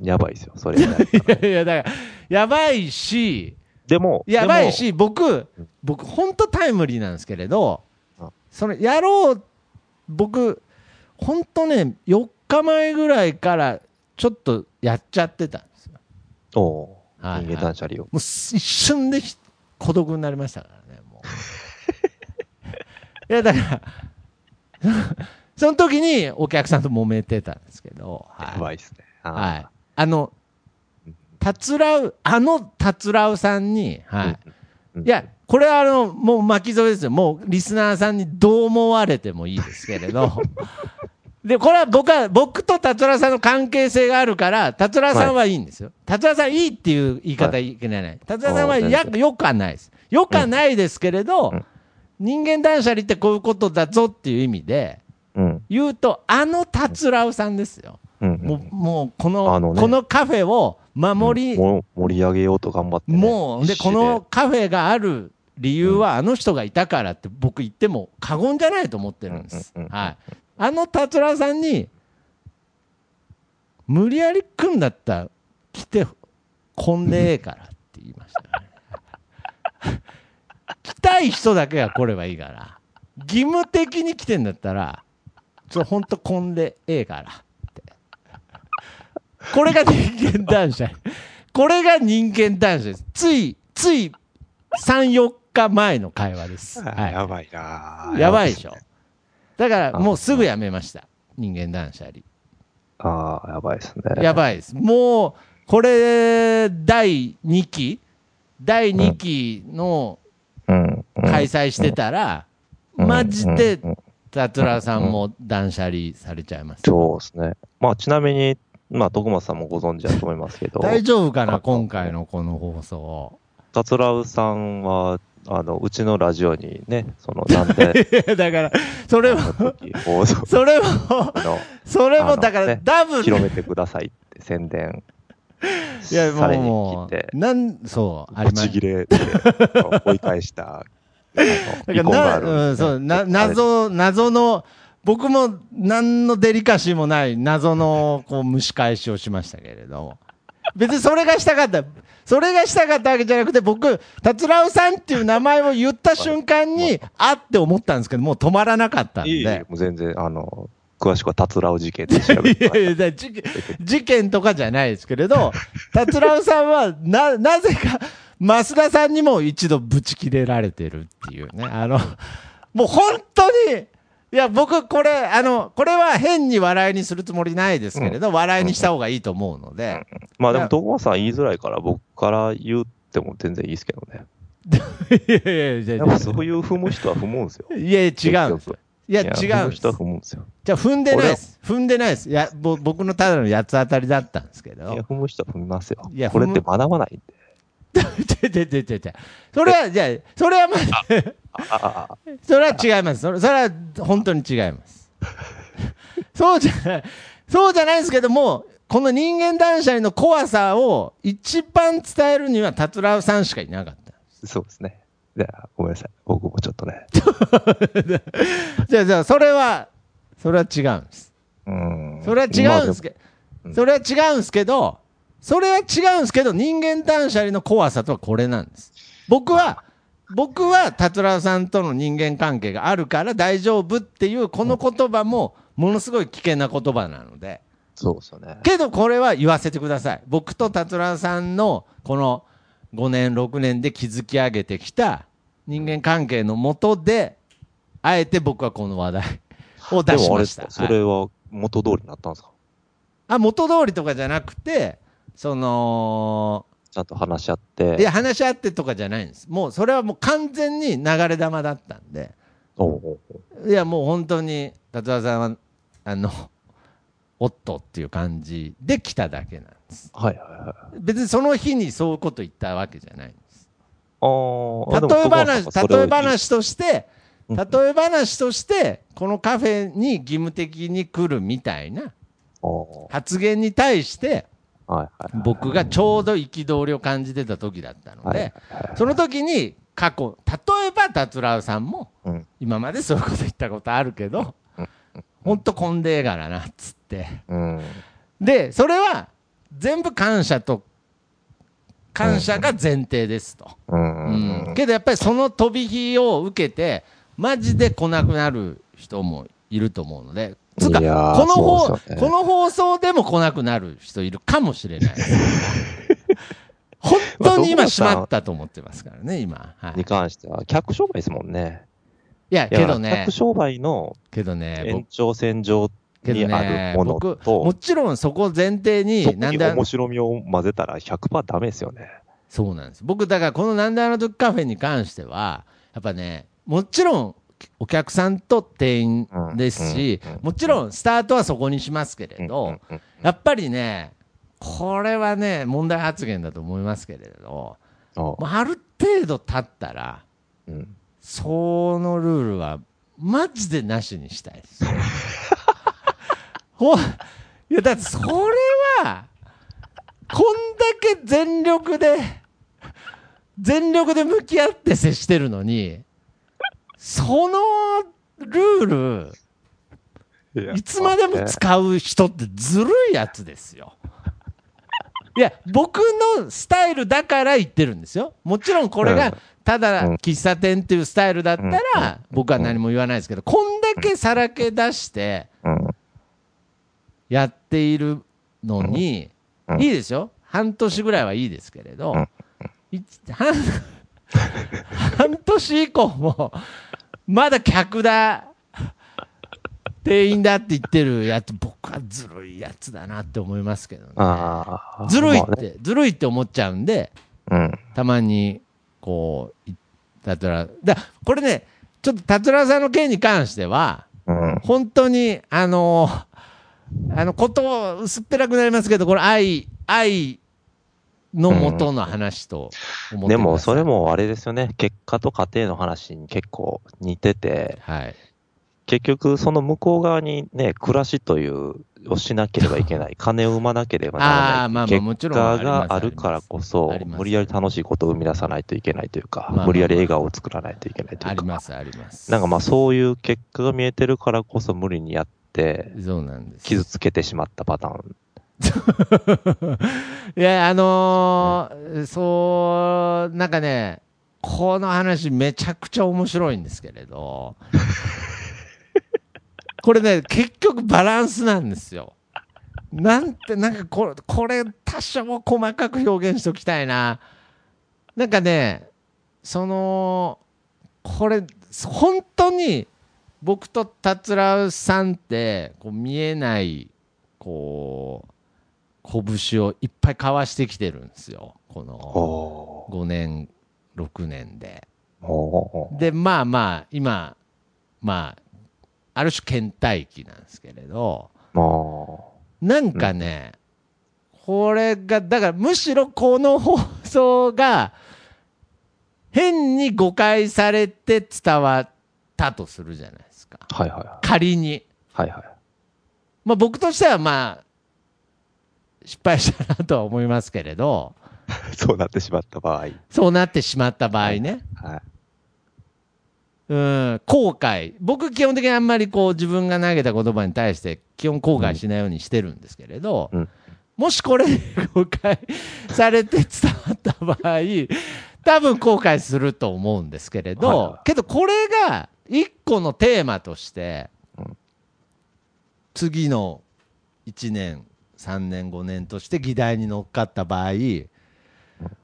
やばいですよ、それ。*laughs*
いやいや、だから、やばいし、
でも、
やばいし、僕
ん、
僕、本当タイムリーなんですけれど
あ、
それ、やろう、僕、本当ね、4日前ぐらいから、ちょっとやっちゃってたんですよ。
おう
はいはい
人間断捨離を。
もうす一瞬でひ孤独になりましたからね、もう。*laughs* いや、だから、*laughs* その時にお客さんと揉めてたんですけど、はい
やばいっすね。
はい。あの、たつらう、あのたつらうさんに、はい。いや、これはあの、もう巻き添えですよ。もうリスナーさんにどう思われてもいいですけれど。*laughs* で、これは僕は、僕と達郎さんの関係性があるから、達郎さんはいいんですよ。達郎さんいいっていう言い方いけない。達郎さんはやよくはないです。よくはないですけれど、
うん
人間断捨離ってこういうことだぞっていう意味で、
うん。
言うと、あの達郎さんですよ。
うん。
もう、もうこの、このカフェを守り、
盛り上げようと頑張ってね、
もう、で、このカフェがある理由は、あの人がいたからって僕言っても過言じゃないと思ってるんですはい。あの達郎さんに、無理やり来んだったら来て、こんでええからって言いましたね。*laughs* 来たい人だけが来ればいいから、義務的に来てんだったら、ちょ、ほんとこんでええから。これが人間男子。これが人間男子です。つい、つい3、4日前の会話です。はい。
やばいな
やばいでしょ。だからもうすぐやめました。人間断捨離。
ああ、やばいですね。
やばいです。もう、これ、第2期第2期の開催してたら、
うん
マジで達郎さんも断捨離されちゃいます。
そうですね。まあ、ちなみに、まあ、徳松さんもご存知だと思いますけど、
大丈夫かな
あ
今回のこの放送。
達郎さんは、あの、うちのラジオにね、その、なんで、*laughs*
だから、それも、それも、
の、
それも、だから、
ね
ダブル、
広めてくださいって宣伝
いや、もう、、なん、そう、あり
ブ
ます。
チギレで追い返した、*laughs*
だからな、うん、そう、な、謎、謎の、僕も何のデリカシーもない謎の、こう、蒸し返しをしましたけれど。別にそれがしたかった。それがしたかったわけじゃなくて、僕、達郎さんっていう名前を言った瞬間に、あって思ったんですけど、もう止まらなかったん
いい
で。
もう全然、あの、詳しくは達郎事件で調べて *laughs*
いやい事件事件とかじゃないですけれど、*laughs* 達郎さんは、な、なぜか、増田さんにも一度ぶち切れられてるっていうね。あの、もう本当に、いや、僕、これ、あの、これは変に笑いにするつもりないですけれど、笑いにした方がいいと思うので、
まあでも、徳松さん言いづらいから、僕から言っても全然いいですけどね。
いやいやいや
そういう踏む人は踏むんですよ。
や、いや、違うんですよ。いや、違
踏
う
人は。踏むんですよ。
じゃあ、踏んでないです。踏んでないです。いや、ぼ僕のただの八つ当たりだったんですけど。
いや、踏む人は踏みますよ
いや。
これって学ばないんで。
ちょちょちょちょちょそれは、じゃあ、それはまあ、それは違います。それそれは本当に違います。そうじゃない、そうじゃないですけども、この人間断捨離の怖さを一番伝えるには、達郎さんしかいなかった。
そうですね。じゃあ、ごめんなさい。僕もちょっとね。*laughs*
じゃあ、じゃあ、それは、それは違うんです。
うん。
それは違うんですけど、
うん
それは違うんですけど、それは違うんですけど、人間断捨離の怖さとはこれなんです。僕は、僕は達郎さんとの人間関係があるから大丈夫っていうこの言葉もものすごい危険な言葉なので、
そうですよね。
けどこれは言わせてください。僕と達郎さんのこの5年、6年で築き上げてきた人間関係のもとで、あえて僕はこの話題を出しました。
でもあれですか、そ
はい
れは元通りになったんですか？
あ元通りとかじゃなくて、その、
ちゃんと話し合って。
いや、話し合ってとかじゃないんです。もう、それはもう完全に流れ玉だったんで、
おうおう
いや、もう本当に、達郎さんは、あの、*laughs* おっとっていう感じで来ただけなんです。
はいはいはい。
別にその日にそういうこと言ったわけじゃないんです。例え話、例え話として、
うん
例え話として、このカフェに義務的に来るみたいな発言に対して。僕がちょうど憤りを感じてた時だったの
はい
で、その時に過去、例えば達郎さんも、
うん
今までそういうこと言ったことあるけど、ほんとこんでえがらなっつって。
うん。
で、それは全部感謝と、感謝が前提ですと。
うん。
うんけどやっぱりその飛び火を受けて、マジで来なくなる人もいると思うので、つうか、この放、
ね
この放送でも来なくなる人いるかもしれない。*laughs* 本当に今閉まったと思ってますからね、今。はい、
に関しては、客商売ですもんね。
いや、けどね
客、商売の
けどね、
延長線上にあ
ね
る、もの
僕、も
と、
ちろんそこ前提に、なんで、
に面白みを混ぜたら100%ダメですよね。
そうなんです。僕、だからこのなんであの時カフェに関しては、やっぱね、もちろんお客さんと店員ですしもちろんスタートはそこにしますけれど、
うん
やっぱりね、これはね、問題発言だと思いますけれど、ある程度経ったら、
うん。
そのルールは、マジでなしにしたいです。ほいや、だってそれは、こんだけ全力で、全力で向き合って接してるのに、そのルール、いつまでも使う人ってずるいやつですよ。*laughs* いや、僕のスタイルだから言ってるんですよ。もちろんこれが
うん、
ただ
うん。
喫茶店っていうスタイルだった
うん。
ら、僕は何も言わないですけど、こんだけさらけ出して
うん。
やっているのに、
うん。
いいですよ。半年ぐらいはいいですけれど *laughs* 半年以降も、まだ客だ、店員だって言ってるやつ、僕はずるいやつだなって思いますけどね。ずるいっ
まあね
て、ずるいって思っちゃうんで、
うん。
たまに、こう、いたつら、だこれね、ちょっと達郎さんの件に関しては、
うん。
本当に、あのあの、こと薄っぺらくなりますけど、これ愛、愛の元の話と思ってください
でも、それ、もあれですよね。結果と家庭の話に結構似てて、
はい。
結局、その向こう側にね、暮らしという、をしなければいけない。*laughs* 金を生まなければならない。
あーまあ
結果があるからこそ無理やり楽しいことを生み出さないといけないというか、
まあまあまあ
無理やり笑顔を作らないといけないというか。
あります、あります。
なんかまあそういう結果が見えてるからこそ無理にやって、
そうなんです。
傷つけてしまったパターン。*laughs*
いや、あのーそう、なんかね、この話めちゃくちゃ面白いんですけれど、*laughs* これね、結局バランスなんですよ。なんて、なんかこれ、これ多少細かく表現しておきたいな。なんかね、その、これ、本当に僕と達郎さんって、こう見えない、こう、拳をいっぱい交わしてきてるんですよ。この
お
5年、6年で。で、まあまあ、今、まあ、ある種倦怠期なんですけれど、
も
なんかね、これが、だからむしろこの放送が、変に誤解されて伝わったとするじゃないですか。
うはいはいはい。
仮に。
はいはい。
まあ僕としてはまあ、失敗したなとは思いますけれど、*laughs*
そうなってしまった場合。
そうなってしまった場合ね。
はい。
うん、後悔。僕基本的にあんまりこう自分が投げた言葉に対して基本後悔しないようにしてるんですけれど、
うん
もしこれで誤解されて伝わった場合、多分後悔すると思うんですけれど、
はいはい
けどこれが一個のテーマとして、
うん
次の1年、3年、5年として議題に乗っかった場合、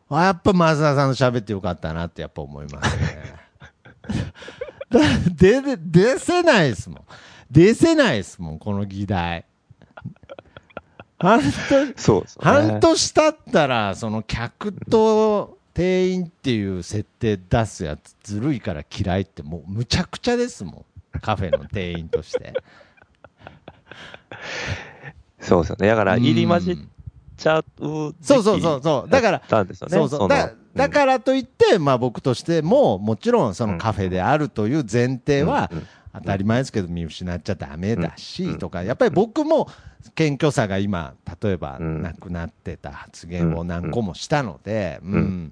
あやっぱ増田さんと喋ってよかったなってやっぱ思いますね。*laughs* だ出せないですもん。出せないですもん、この議題。半年、
そうね。
半年経ったら、その客と店員っていう設定出すやつ、ずるいから嫌いって、もうむちゃくちゃですもん。カフェの店員として。*laughs*
そうですよね。だから、入り混じっ
うん
ちゃう
そうそうそうそう。だから
たんですよね。
そうそう。
の
だだ
うん
からといって、まあ僕としても、もちろんそのカフェであるという前提は当たり前ですけど、見失っちゃダメだし、
うん。
とか、やっぱり僕も謙虚さが今、例えば
うん。
なくなってた発言を何個もしたので、うん。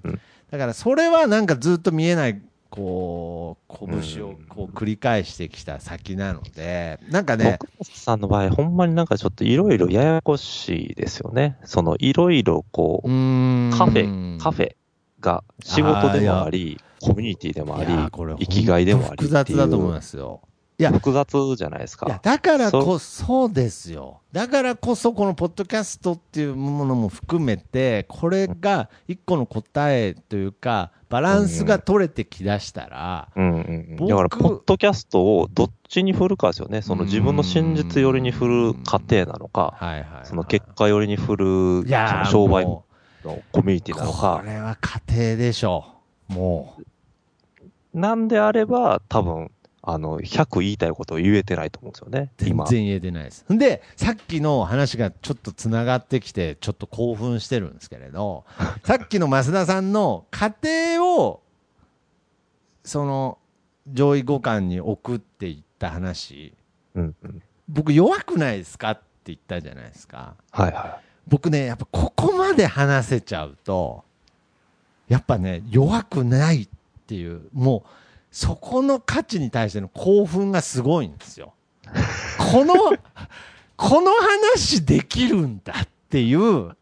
だからそれはなんかずっと見えない、こう、拳をこう繰り返してきた先なので、なんかね、
奥松さんの場合、ほんまになんかちょっといろいろややこしいですよね。そのいろいろこう、
カ
カフェ、カフェが仕事でもあり、コミュニティでもあり、生きがいでもあり
複雑だと思い
ま
ますよ。いや、
複雑じゃないです
いや
か。
だからこそですよ。だからこそ、このポッドキャストっていうものも含めて、これが一個の答えというか、バランスが取れてきだしたら、
うんうんうん。
僕
だから、ポッドキャストをどっちに振るかですよね。その自分の真実寄りに振る過程なのか、
はいはいはい、
その結果寄りに振る、その商売
も
のコミュニティなの
こ
か、
れは家庭でしょう。もう、
なんであれば、多分、あの、100言いたいことを言えてないと思うんですよね、今。
全然言えてないです。で、さっきの話がちょっとつながってきて、ちょっと興奮してるんですけれど、*laughs* さっきの増田さんの家庭を、その、上位互換に送っていった話、
うんうん。
僕弱くないですかって言ったじゃないですか。
はいは
僕ね、やっぱここまで話せちゃうと、やっぱね、弱くないっていう、もう、そこの価値に対しての興奮がすごいんですよ。この、*laughs* この話できるんだっていう、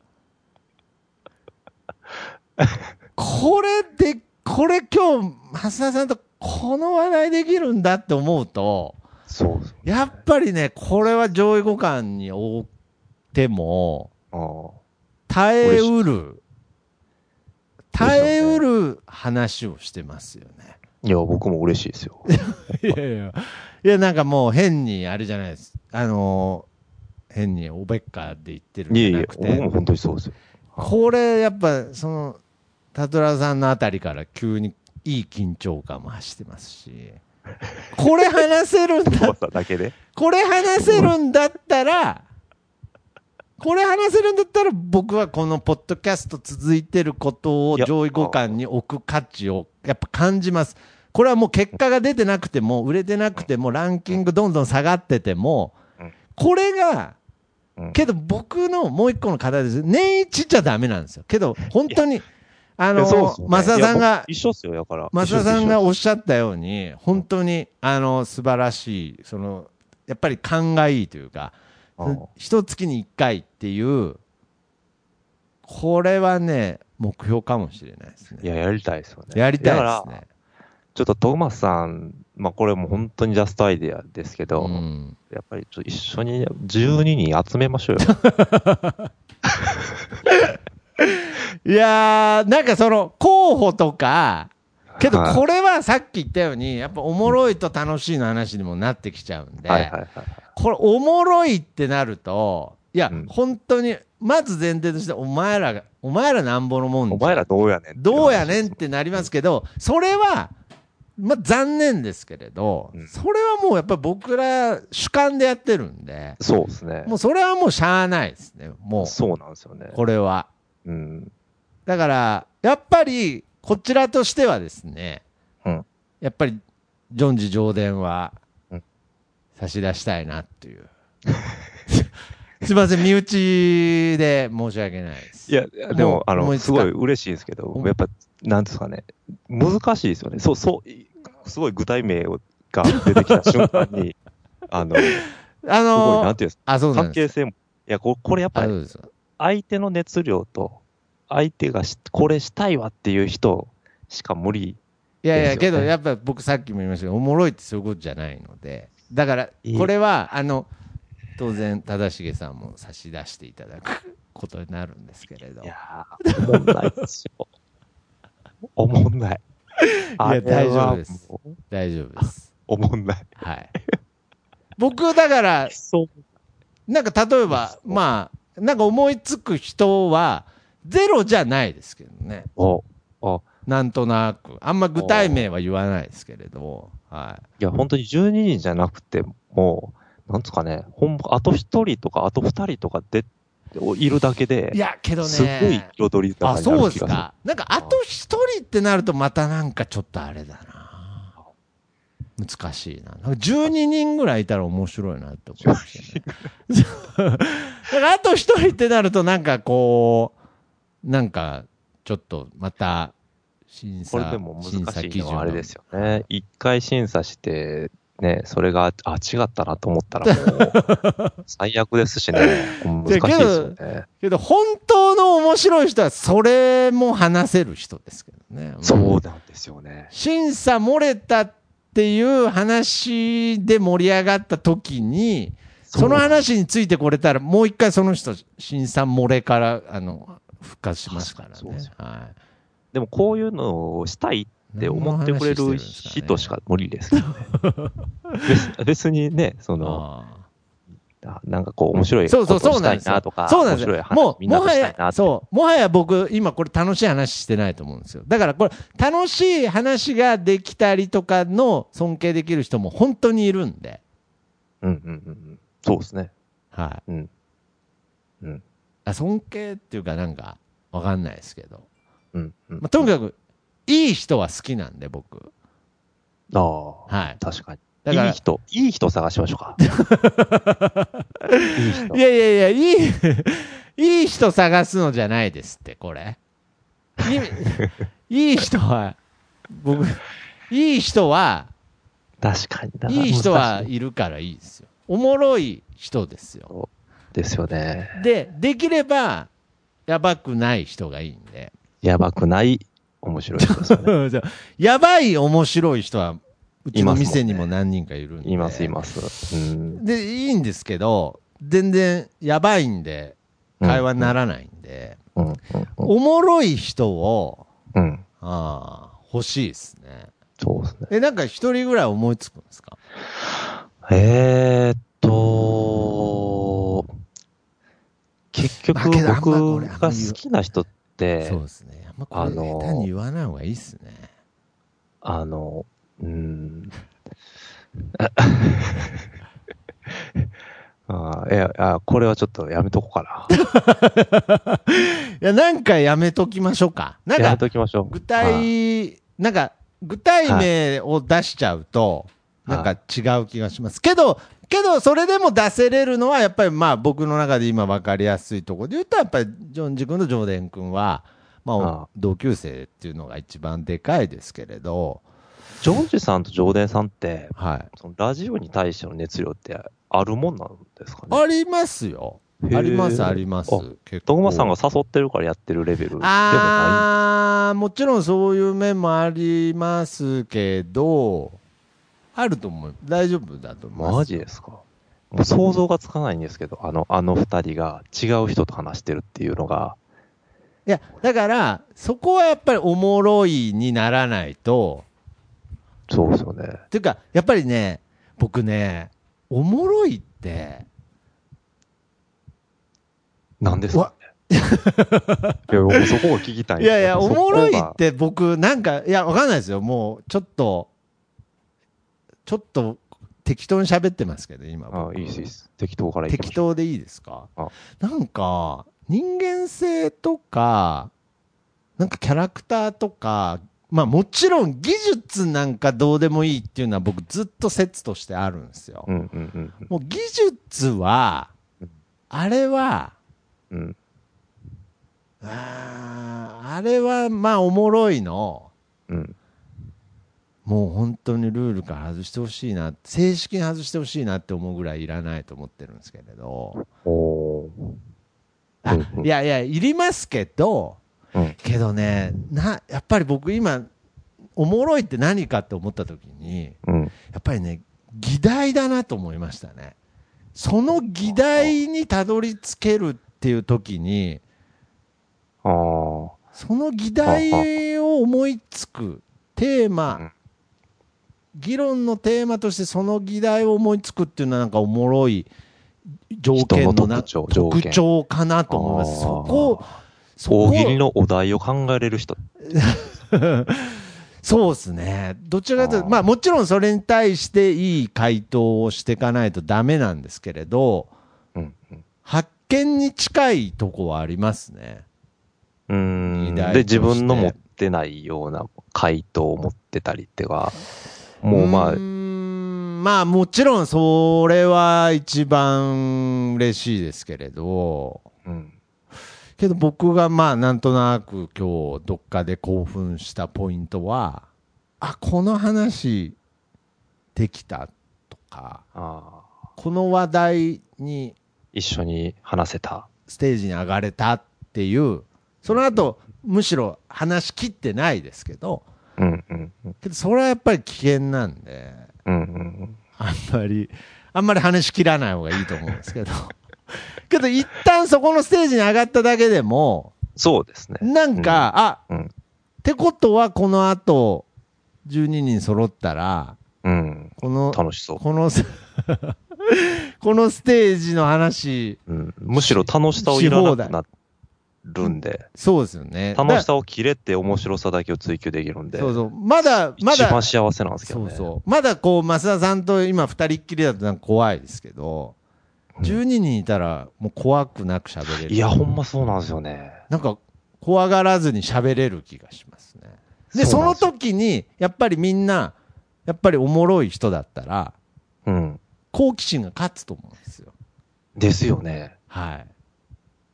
これで、これ今日、増田さんとこの話題できるんだって思うと、
い。そうそう。
やっぱりね、これは上位互換におっても。耐えうる、耐えうる話をしてますよね。
いや、僕も嬉しいですよ。*laughs*
いやいや、いやなんかもう変にあれじゃないです。あのー変におべっかで言ってるんじゃなく、て、
僕も本当にそうですよ。
これやっぱその、タトラさんのあたりから急にいい緊張感も走ってますし、これ話せるんだ
だけで。*laughs*
これ話せるんだったら、これ話せるんだったら、僕はこのポッドキャスト続いてることを
いや
上位互換に置く価値をやっぱ感じます。これはもう結果が出てなくても、売れてなくても、ランキングどんどん下がってても
うん、
これが、
うん
けど僕のもう一個の課題です。年一じゃダメなんですよ。けど、本当に、あ
い
の、増田さんが
僕、一緒っすよ、だから。
増田さんがおっしゃったように、本当に、あの、素晴らしい、その、やっぱり勘がいいというか、一月に一回っていう、これはね、目標かもしれないですね。
いや、やりたいですよね。
やりたい
だから、
ですね。
ちょっとトーマスさん、まあこれも本当にジャストアイデアですけど、
うん
やっぱりちょっと一緒に12人集めましょうよ。*laughs*
いやー、なんかその、候補とか、けど
はい
これはさっき言ったように、やっぱおもろいと楽しいの話にもなってきちゃうんで。これおもろいってなると、いや、
うん
本当に、まず前提として、お前らが、お前らなんぼのもん
お前らどうやねん。
どうやねんってなりますけど、それは、まあ、残念ですけれど、
うん
それはもうやっぱり僕ら主観でやってるんで、
そうですね。
もうそれはもうしゃあないですね、もう、
そうなんですよね。
これは。
うん。
だから、やっぱり、こちらとしてはですね、
うん
やっぱり、ジョンジ上伝は
うん、
差し出したいなっていう。*laughs* すいません、身内で申し訳ないです。
いや、で
もう
も、あの、すごい嬉しいんですけど、やっぱ、なんですかね、難しいですよね。そう、そう、すごい具体名をが出てきた瞬間に、*laughs* あの、す
あ
ごい、
のー
なんていうんですか？関係性も、いや、ここれやっ
あ
ぱり。相手の熱量と、相手がしこれしたいわっていう人しか無理。
いやいや、けどやっぱ僕さっきも言いましたけど、おもろいってそういうことじゃないので、だから
いい
これは、あの、当然、正成さんも差し出していただくことになるんですけれど。
いやー、おもんないですよ。おもんない。*laughs* あれは
大丈夫です大丈夫です。*laughs*
おもんない。
はい。*laughs* 僕、だから、
そう。
なんか例えば、まあ、なんか思いつく人は、ゼロじゃないですけどね。
お、あ、
なんとなく。あんま具体名は言わないですけれど、はい
や、本当に12人じゃなくても、なんつうかね、ほんあと1人とか、あと2人とかで、いるだけで
い。い、や、けどね。
すごい彩り高
あ、
にな
そう。ですか。なんか、あと一人ってなると、またなんかちょっとあれだな。難しいな。なんか12人ぐらいいたら面白いなって思いましたね。だから、あと一人ってなると、なんかこう、なんか、ちょっとまた、審査、
これでも難しいのはあれですよね。一回審査して、ね、それが、あ、違ったなと思ったらもう、*laughs* 最悪ですしね。難しいですよね。
けど、本当の面白い人は、それも話せる人ですけどね。
そうなんですよね。
審査漏れたっていう話で盛り上がった時に、その話についてこれたら、もう一回その人、審査漏れから、あの、復活しますからね
で。
は
でもこういうのをしたい
い。
って思ってくれる人しか無理ですね。別別にね、その、なんかこう面白い
そうそう
ことをしたいなとか、
そうなんですよ。もう、もはや。そう、もはや僕、今これ楽しい話してないと思うんですよ。だからこれ、楽しい話ができたりとかの尊敬できる人も本当にいるんで、
うんうんうんうん。そうですね。
はい。
うん。うん。
あ尊敬っていうかなんか、わかんないですけど。
うん。うん
まあ、とにかく、いい人は好きなんで、僕。
ああ、
はい。
確かに。
だから
いい人、いい人探しましょうか。*laughs* いい人
い。やいやいや、いい、*laughs* いい人探すのじゃないですって、これ。い *laughs* いい人は、僕、いい人は、
確かにな。
いい人はいるからいいですよ。おもろい人ですよ。
いですよね。
で、できれば、やばくない人がいいんで。
やばくない、面白い人ですよね。*laughs*
やばい面白い人は、うちの店にも何人かいるんで。
います、います。うん。
で、いいんですけど、全然やばいんで、会話にならないんで、
うん。うん。
おもろい人を、
うん。
ああ、欲しいですね。
そうですね。
え、なんか一人ぐらい思いつくんですか？
えーっと、結
まあけどあんま
局僕が好きな人って
そう、ですね。あんまこれ、
あのー
下手に言わない方がいいっすね。
あの、うん。*laughs* あーいやあ、これはちょっとやめとこうかな。*laughs*
いや、なんかやめときましょうか。なん
やめ
か、
ときましょう。
具
はい
体、なんか、具体名を出しちゃうと、
はい
なんか違う気がします。けど、けど、それでも出せれるのは、やっぱりまあ僕の中で今分かりやすいところで言うと、やっぱりジョンジ君とジョーデン君は、まあ同級生っていうのが一番でかいですけれど、
ジョージさんとジョーデンさんって、
はい。
そのラジオに対しての熱量ってあるもんなんですかね？
ありますよ。あります、あります
あ。
結構
徳間さんが誘ってるからやってるレベルでもない？
あー、もちろんそういう面もありますけど、あると思う。大丈夫だと思います。
マジですか？もう想像がつかないんですけど、あの、あの二人が違う人と話してるっていうのが、
いや、だから、そこはやっぱりおもろいにならないと、
そうですよね。
っていうか、やっぱりね、僕ね、おもろいって、
なんですかね？いや、そこが聞きたい
いやいや、おもろいって僕、なんか、いや、わかんないですよ。もう、ちょっと、ちょっと、適当に喋ってますけど、今僕。
あいいです、いいです。適当から
適。当でいいですか？
あ
なんか、人間性とか、なんかキャラクターとか、まあもちろん技術なんかどうでもいいっていうのは僕ずっと説としてあるんですよ。
うんうんうん
もう技術は
うん、
あれは、
うん。うん。
あーあれはまあおもろいの、
うん。
もう本当にルールから外してほしいな、正式に外してほしいなって思うぐらいいらないと思ってるんですけれど、いやいや、いりますけど、
うん。
けどね、な、やっぱり僕今、おもろいって何かって思った時に、
うん。
やっぱりね、議題だなと思いましたね。その議題にたどり着けるっていう時に。その議題を思いつくテーマ
うん、
議論のテーマとしてその議題を思いつくっていうのはなんかおもろい条件のな
特徴
かなと思います。そこ、そこ
大喜利のお題を考えれる人。*laughs*
そうですね。どちらかというと、まあもちろんそれに対していい回答をしていかないとダメなんですけれど、
うん。うん
発見に近いとこはありますね。
うーん。で、自分の持ってないような回答を持ってたりっていうか、もうまあ
まあもちろんそれは一番嬉しいですけれど、
うん。
けど僕がまあなんとなく今日どっかで興奮したポイントは、あ、この話できたとか。この話題に
一緒に話せた。
ステージに上がれたっていう、その後、むしろ話し切ってないですけど、
うんうんうん。
けどそれはやっぱり危険なんで、
うんうん
あんまり、あんまり話し切らない方がいいと思うんですけど。*laughs* けど一旦そこのステージに上がっただけでも、
そうですね。
なんか、あ、
うん。
ってことはこの後、12人揃ったら、
うん。
この、
楽しそう。
この、*laughs* このステージの話、
うん。むしろ楽しさをいらなくなるんで、
そうですよね。
楽しさを切れて面白さだけを追求できるんで、
そうそう。まだ、ま
一番
だ、
幸せなんですけどね。
そうそう。まだこう、増田さんと今二人っきりだとなんか怖いですけど、12人いたらもう怖くなく喋れる。
いや、ほんまそうなんですよね。
なんか怖がらずに喋れる気がしますね。で、その時に、やっぱりみんな、やっぱりおもろい人だったら、
うん。
好奇心が勝つと思うんですよ。
ですよね。
はい。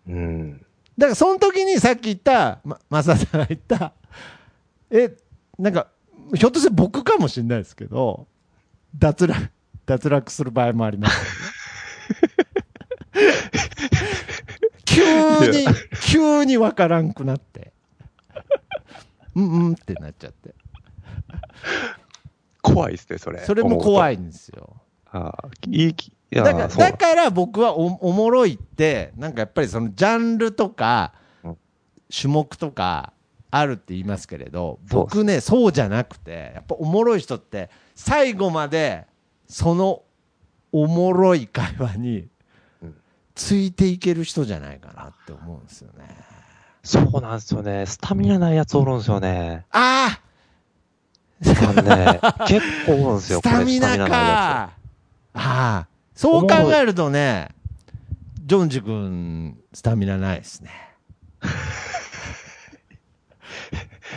うん。
だからその時にさっき言った、ま、増田さんが言った、え、なんか、ひょっとして僕かもしれないですけど、脱落、脱落する場合もありますよね。*laughs* 急に、急にわからんくなって。うんうんってなっちゃって。
怖いですね、それ。
それも怖
い。
いんですよ。
ああいい
だからだから僕はおおもろいって、なんかやっぱりそのジャンルとか
うん、
種目とかあるって言いますけれど、僕ね、そうじゃなくて、やっぱおもろい人って、最後までそのおもろい会話に
うん。
ついていける人じゃないかなって思うんですよね。
そうなんですよね。スタミナないやつおるんですよね。
あ
あのね、結構おるん
あ
ですよ、
スタミナかああそう考えるとね、ジョンジ君、スタミナないですね。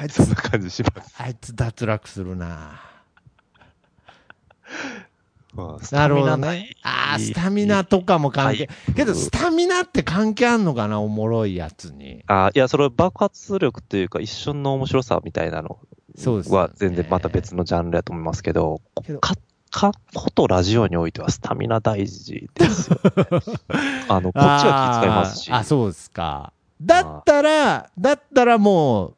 あい
つ。そん
つ
な感じします。
あいつ脱落するな。
うんス
なるほどね。ああ、スタミナとかも関係。けど、スタミナって関係あんのかな、おもろいやつに。
あいや、それ爆発力というか、一瞬の面白さみたいなの
そうですよね
は全然また別のジャンルだと思いますけど、
けど
か、か、ことラジオにおいてはスタミナ大事ですよ、ね。*laughs* あの、こっちが気遣いますし。
あそうですか。だったら、だったらもう、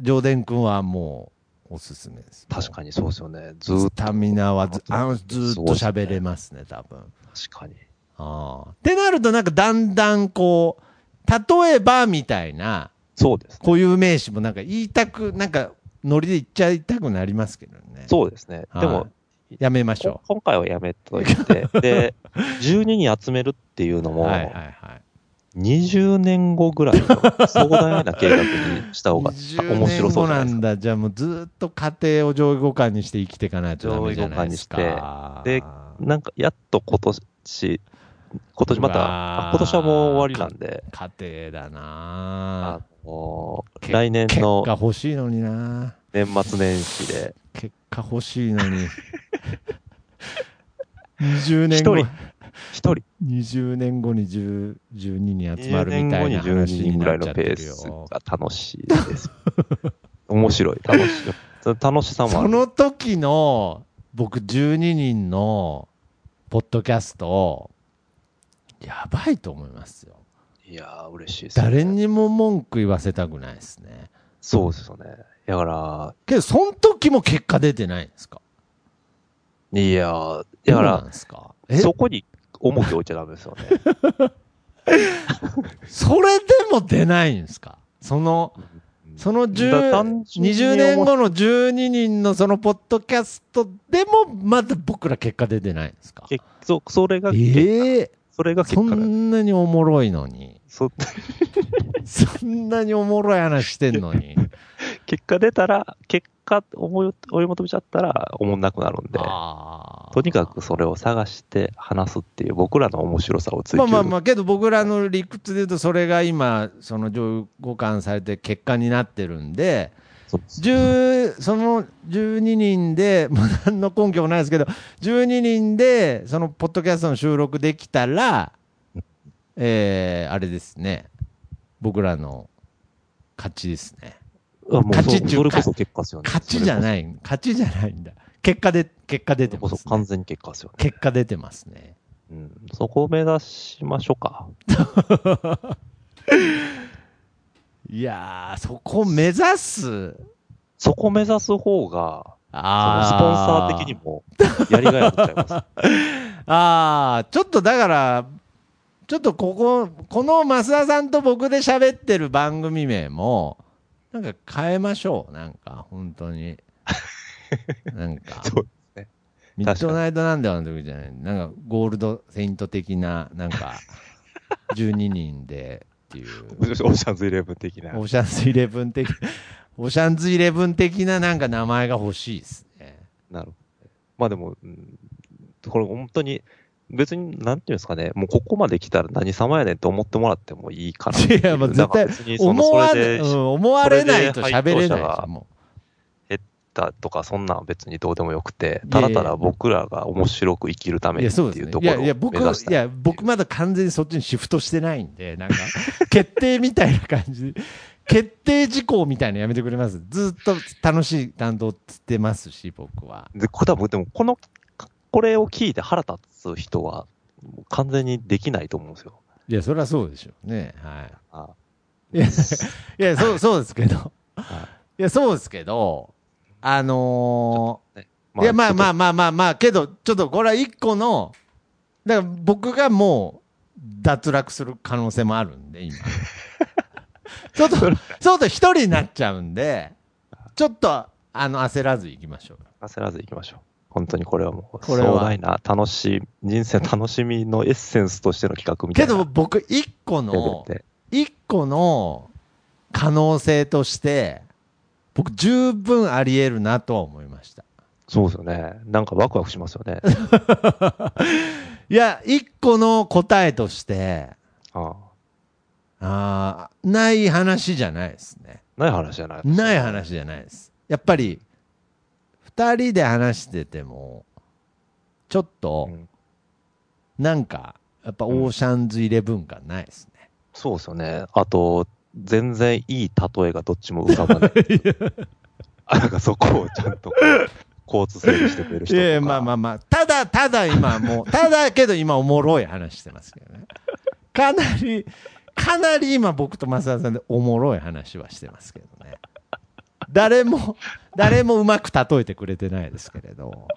上田君はもう、おすすめです。
確かにそうですよね。ずーっ
スタミナはず
あ
あのずーっと喋れますね、多分。
と確かに。
ああ。ってなると、なんかだんだんこう、例えばみたいな
そうですね。
固有名詞もなんか言いたく、なんかノリで言っちゃいたくなりますけどね。
そうですね。
はい
でも、
やめましょ
こ今回はやめといて、*laughs* で、12人集めるっていうの
う。
も、
はいはいはい。
20年後ぐらいの壮大な計画にした方が面白そうじゃないですか。
なんだ。じゃあもうずっと家庭を上位互換にして生きていかないとダメじゃないですか。
上位互換にしてなんか、やっと今年、今年また、今年はもう終わりなんで、
家庭だ
あ
な
の
け
来年
結
の
果欲しいのにな
年末年始で、
結果欲しいのに。20年後
一人、一人、
20年後に10 12人集ま
10
るみ
年後に
たいな
12
話に
人ぐらの
ないっちゃってる
ペース
よ。
が楽しいです。*laughs* 面白い、楽しい。その楽しさもあ
そ
る。
の時の僕12人のポッドキャスト、やばいと思いますよ。
いやー、嬉しいです、ね。
誰にも文句言わせたくないですね。
そうですよね。だから、
けど、その時も結果出てないんですか？
いやー、だから
ん、ですか？え？
そこに重きを置いちゃダメですよね。*laughs*
それでも出ないんですか？その、その
だ
10
単純に
20年後の12人のそのポッドキャストでもまだ僕ら結果出てないんですか？
結そそれが、
ええ
それが結
そ
果だ
んなにおもろいのに。
そ
そんなにおもろい話してんのに。
結果出たら、結果思い追い求めちゃったら、おもんなくなるんで、
あー
とにかくそれを探して話すっていう僕らの面白さを追求
まあまあまあ、けど僕らの理屈で言うと、それが今、その上位互換されて結果になってるんで、
そうです
10その12人で、もう何の根拠もないですけど、12人で、そのポッドキャストの収録できたら、えー、あれですね、僕らの勝ちですね。勝ちっていう
そそれこそ結果ですよね。
勝ちじゃ
い。
ない、勝ちじゃないんだ。結果で、結果出てます、ね。
そ完全に結果ですよね。
結果出てますね。
うん。そこを目指しましょうか。*laughs*
いやー、そこを目指す？
そこを目指す方が、
あ
スポンサー的にもやりがいあるんちゃいます。*laughs*
ああ、ちょっとだから、ちょっとここ、この増田さんと僕で喋ってる番組名も、なんか変えましょう。なんか、本当に。*laughs* なんか。
そうですね。
ミッドナイトなんであの時じゃない。なんか、ゴールドセイント的な、なんか、12人でっていう。*laughs*
オーシャンズイレブン的な。
オーシャンズイレブン的、オーシャンズイレブン的ななんか名前が欲しいですね。
なるほど。まあでも、うんこれ本当に、別に、なんていうんですかね、もうここまで来たら何様やねんと思ってもらってもいいかない
や、もう絶対思われ、うん、思われないと喋れないでしも
たとか、そんなんは別にどうでもよくて、
いやいや
ただただ僕らが面白く生きるた
う。
めにっていうと。ころを目
いや、いや、僕、
指した
いや、僕まだ完全にそっちにシフトしてないんで、なんか、*laughs* 決定みたいな感じで、決定事項みたいなのやめてくれます？ずっと楽しい担当ってますし、僕は。
で、多分、でも、この、これを聞いて腹立つ人は、完全にできないと思うんですよ。
いや、それはそうでしょうね。はい。
あ
いや、いや、そう、そうですけど。
はい
や、そうですけど、あの
ね
ーいや、まあまあ
あ、
まあまあまあ、けど、ちょっとこれは一個の、だから僕がもう脱落する可能性もあるんで、今。ちょっと、ちょっと一人になっちゃうんで、ちょっと、あの、焦らず行きましょう。
焦らず行きましょう。本当にこれはもう、
これは
壮大な楽しい、人生楽しみのエッセンスとしての企画みたいな。
けど僕、一個の、
で
一個の可能性として、僕十分あり得るなとは思いました。
そうですよね。なんかワクワクしますよね。*laughs*
いや、一個の答えとして、
ああ
ない話じゃないですね。
ない話じゃない
ない話じゃないです。やっぱり、二人で話してても、ちょっと
う、ん
なんか、やっぱオーシャンズイレブン感ないですね。
そうですよね。あと、全然いい例えがどっちも浮かばない。*laughs* あなんかそこをちゃんと交通整理してくれる人とか。
いまあまあまあ、ただただ今もう、ただけど今おもろい話してますけどね。かなり、かなり今僕と増田さんでおもろい話はしてますけどね。誰も、誰もうまく例えてくれてないですけれど、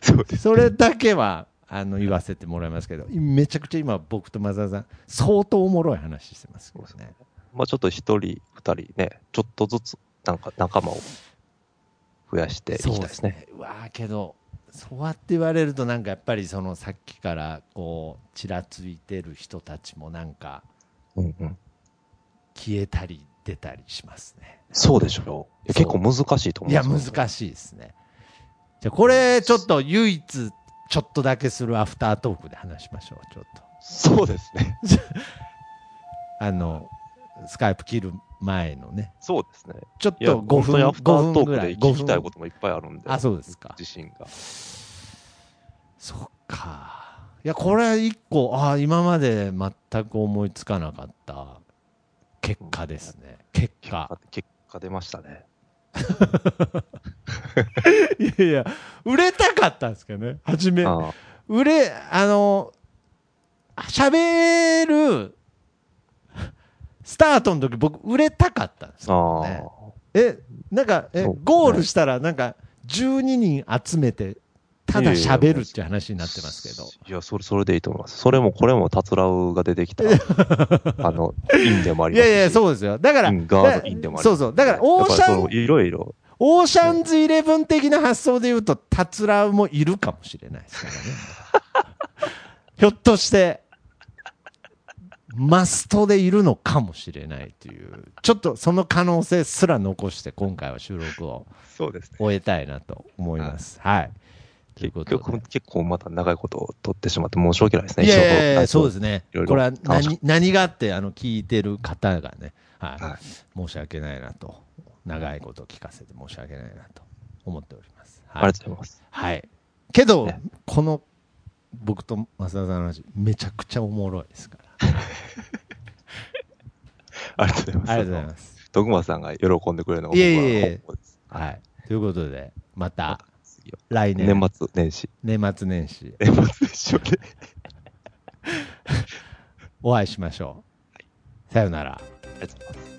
そ。
それだけは、あの、言わせてもらいますけど、めちゃくちゃ今僕と増田さん、相当おもろい話してますけどね。
まあちょっと一人、二人ね、ちょっとずつ、なんか仲間を増やしていきたいですね。。
うわーけど、そうやって言われると、なんかやっぱりそのさっきからこう、ちらついてる人たちもなんか
うんうん。
消えたり出たりしますね。
そうでしょう。いや結構難しいと思
いや、
うんですよ。
難しいですね。じゃあこれ、ちょっと唯一、ちょっとだけするアフタートークで話しましょう、ちょっと。
そうですね。*laughs*
あの、スカイプ切る前のね、
そうですね。
ちょっと5分、
アフタ
5
ートーク。で聞きたい
5分
こともいっぱいあるんで。
あ、そうですか。
自信が。
そっか。いや、これ一個、ああ、今まで全く思いつかなかった結果ですね。結
結
果。
果、結果出ましたね。*laughs*
いやいや、売れたかったんですけどね。初め。売れ、あの、喋る、スタートの時僕売れたかったんですよね。え、なんか、え、ゴールしたらなんか12人集めて、ただ喋るっていう話になってますけど。
いや、それ、それでいいと思います。それもこれも、たつらうが出てきた、*laughs* あの、インでもありますし。
いやいや、そうですよ。だから、
うんガードインでもあります
そうそう。だから、オーシャン
いろいろ、
オーシャンズイレブン的な発想で言うと、タツラウもいるかもしれないですからね。*laughs* ひょっとして、マストでいるのかもしれないという、ちょっとその可能性すら残して、今回は収録を
そうですね。
終えたいなと思います。はい。という
結
ことで
局、結構また長いことを取ってしまって申し訳ないですね。
いやいやそうですね
いろい。ろ
これは何何があって、あの、聞いてる方がね、はい、
はい
申し訳ないなと、長いこと聞かせて申し訳ないなと思っております。
あ
はい
りがとうございます。
はい。けど、
ね
この、僕と増田さんの話、めちゃくちゃおもろいですから。*laughs*
ありがとうございます。
ありがとうございます。
徳松さんが喜んでくれるのが僕は本望です。
はい。ということで、また来年、
年末年始。
年末年始、
年末年始をね。*laughs*
お会いしましょう。さよなら。
ありがとうございます。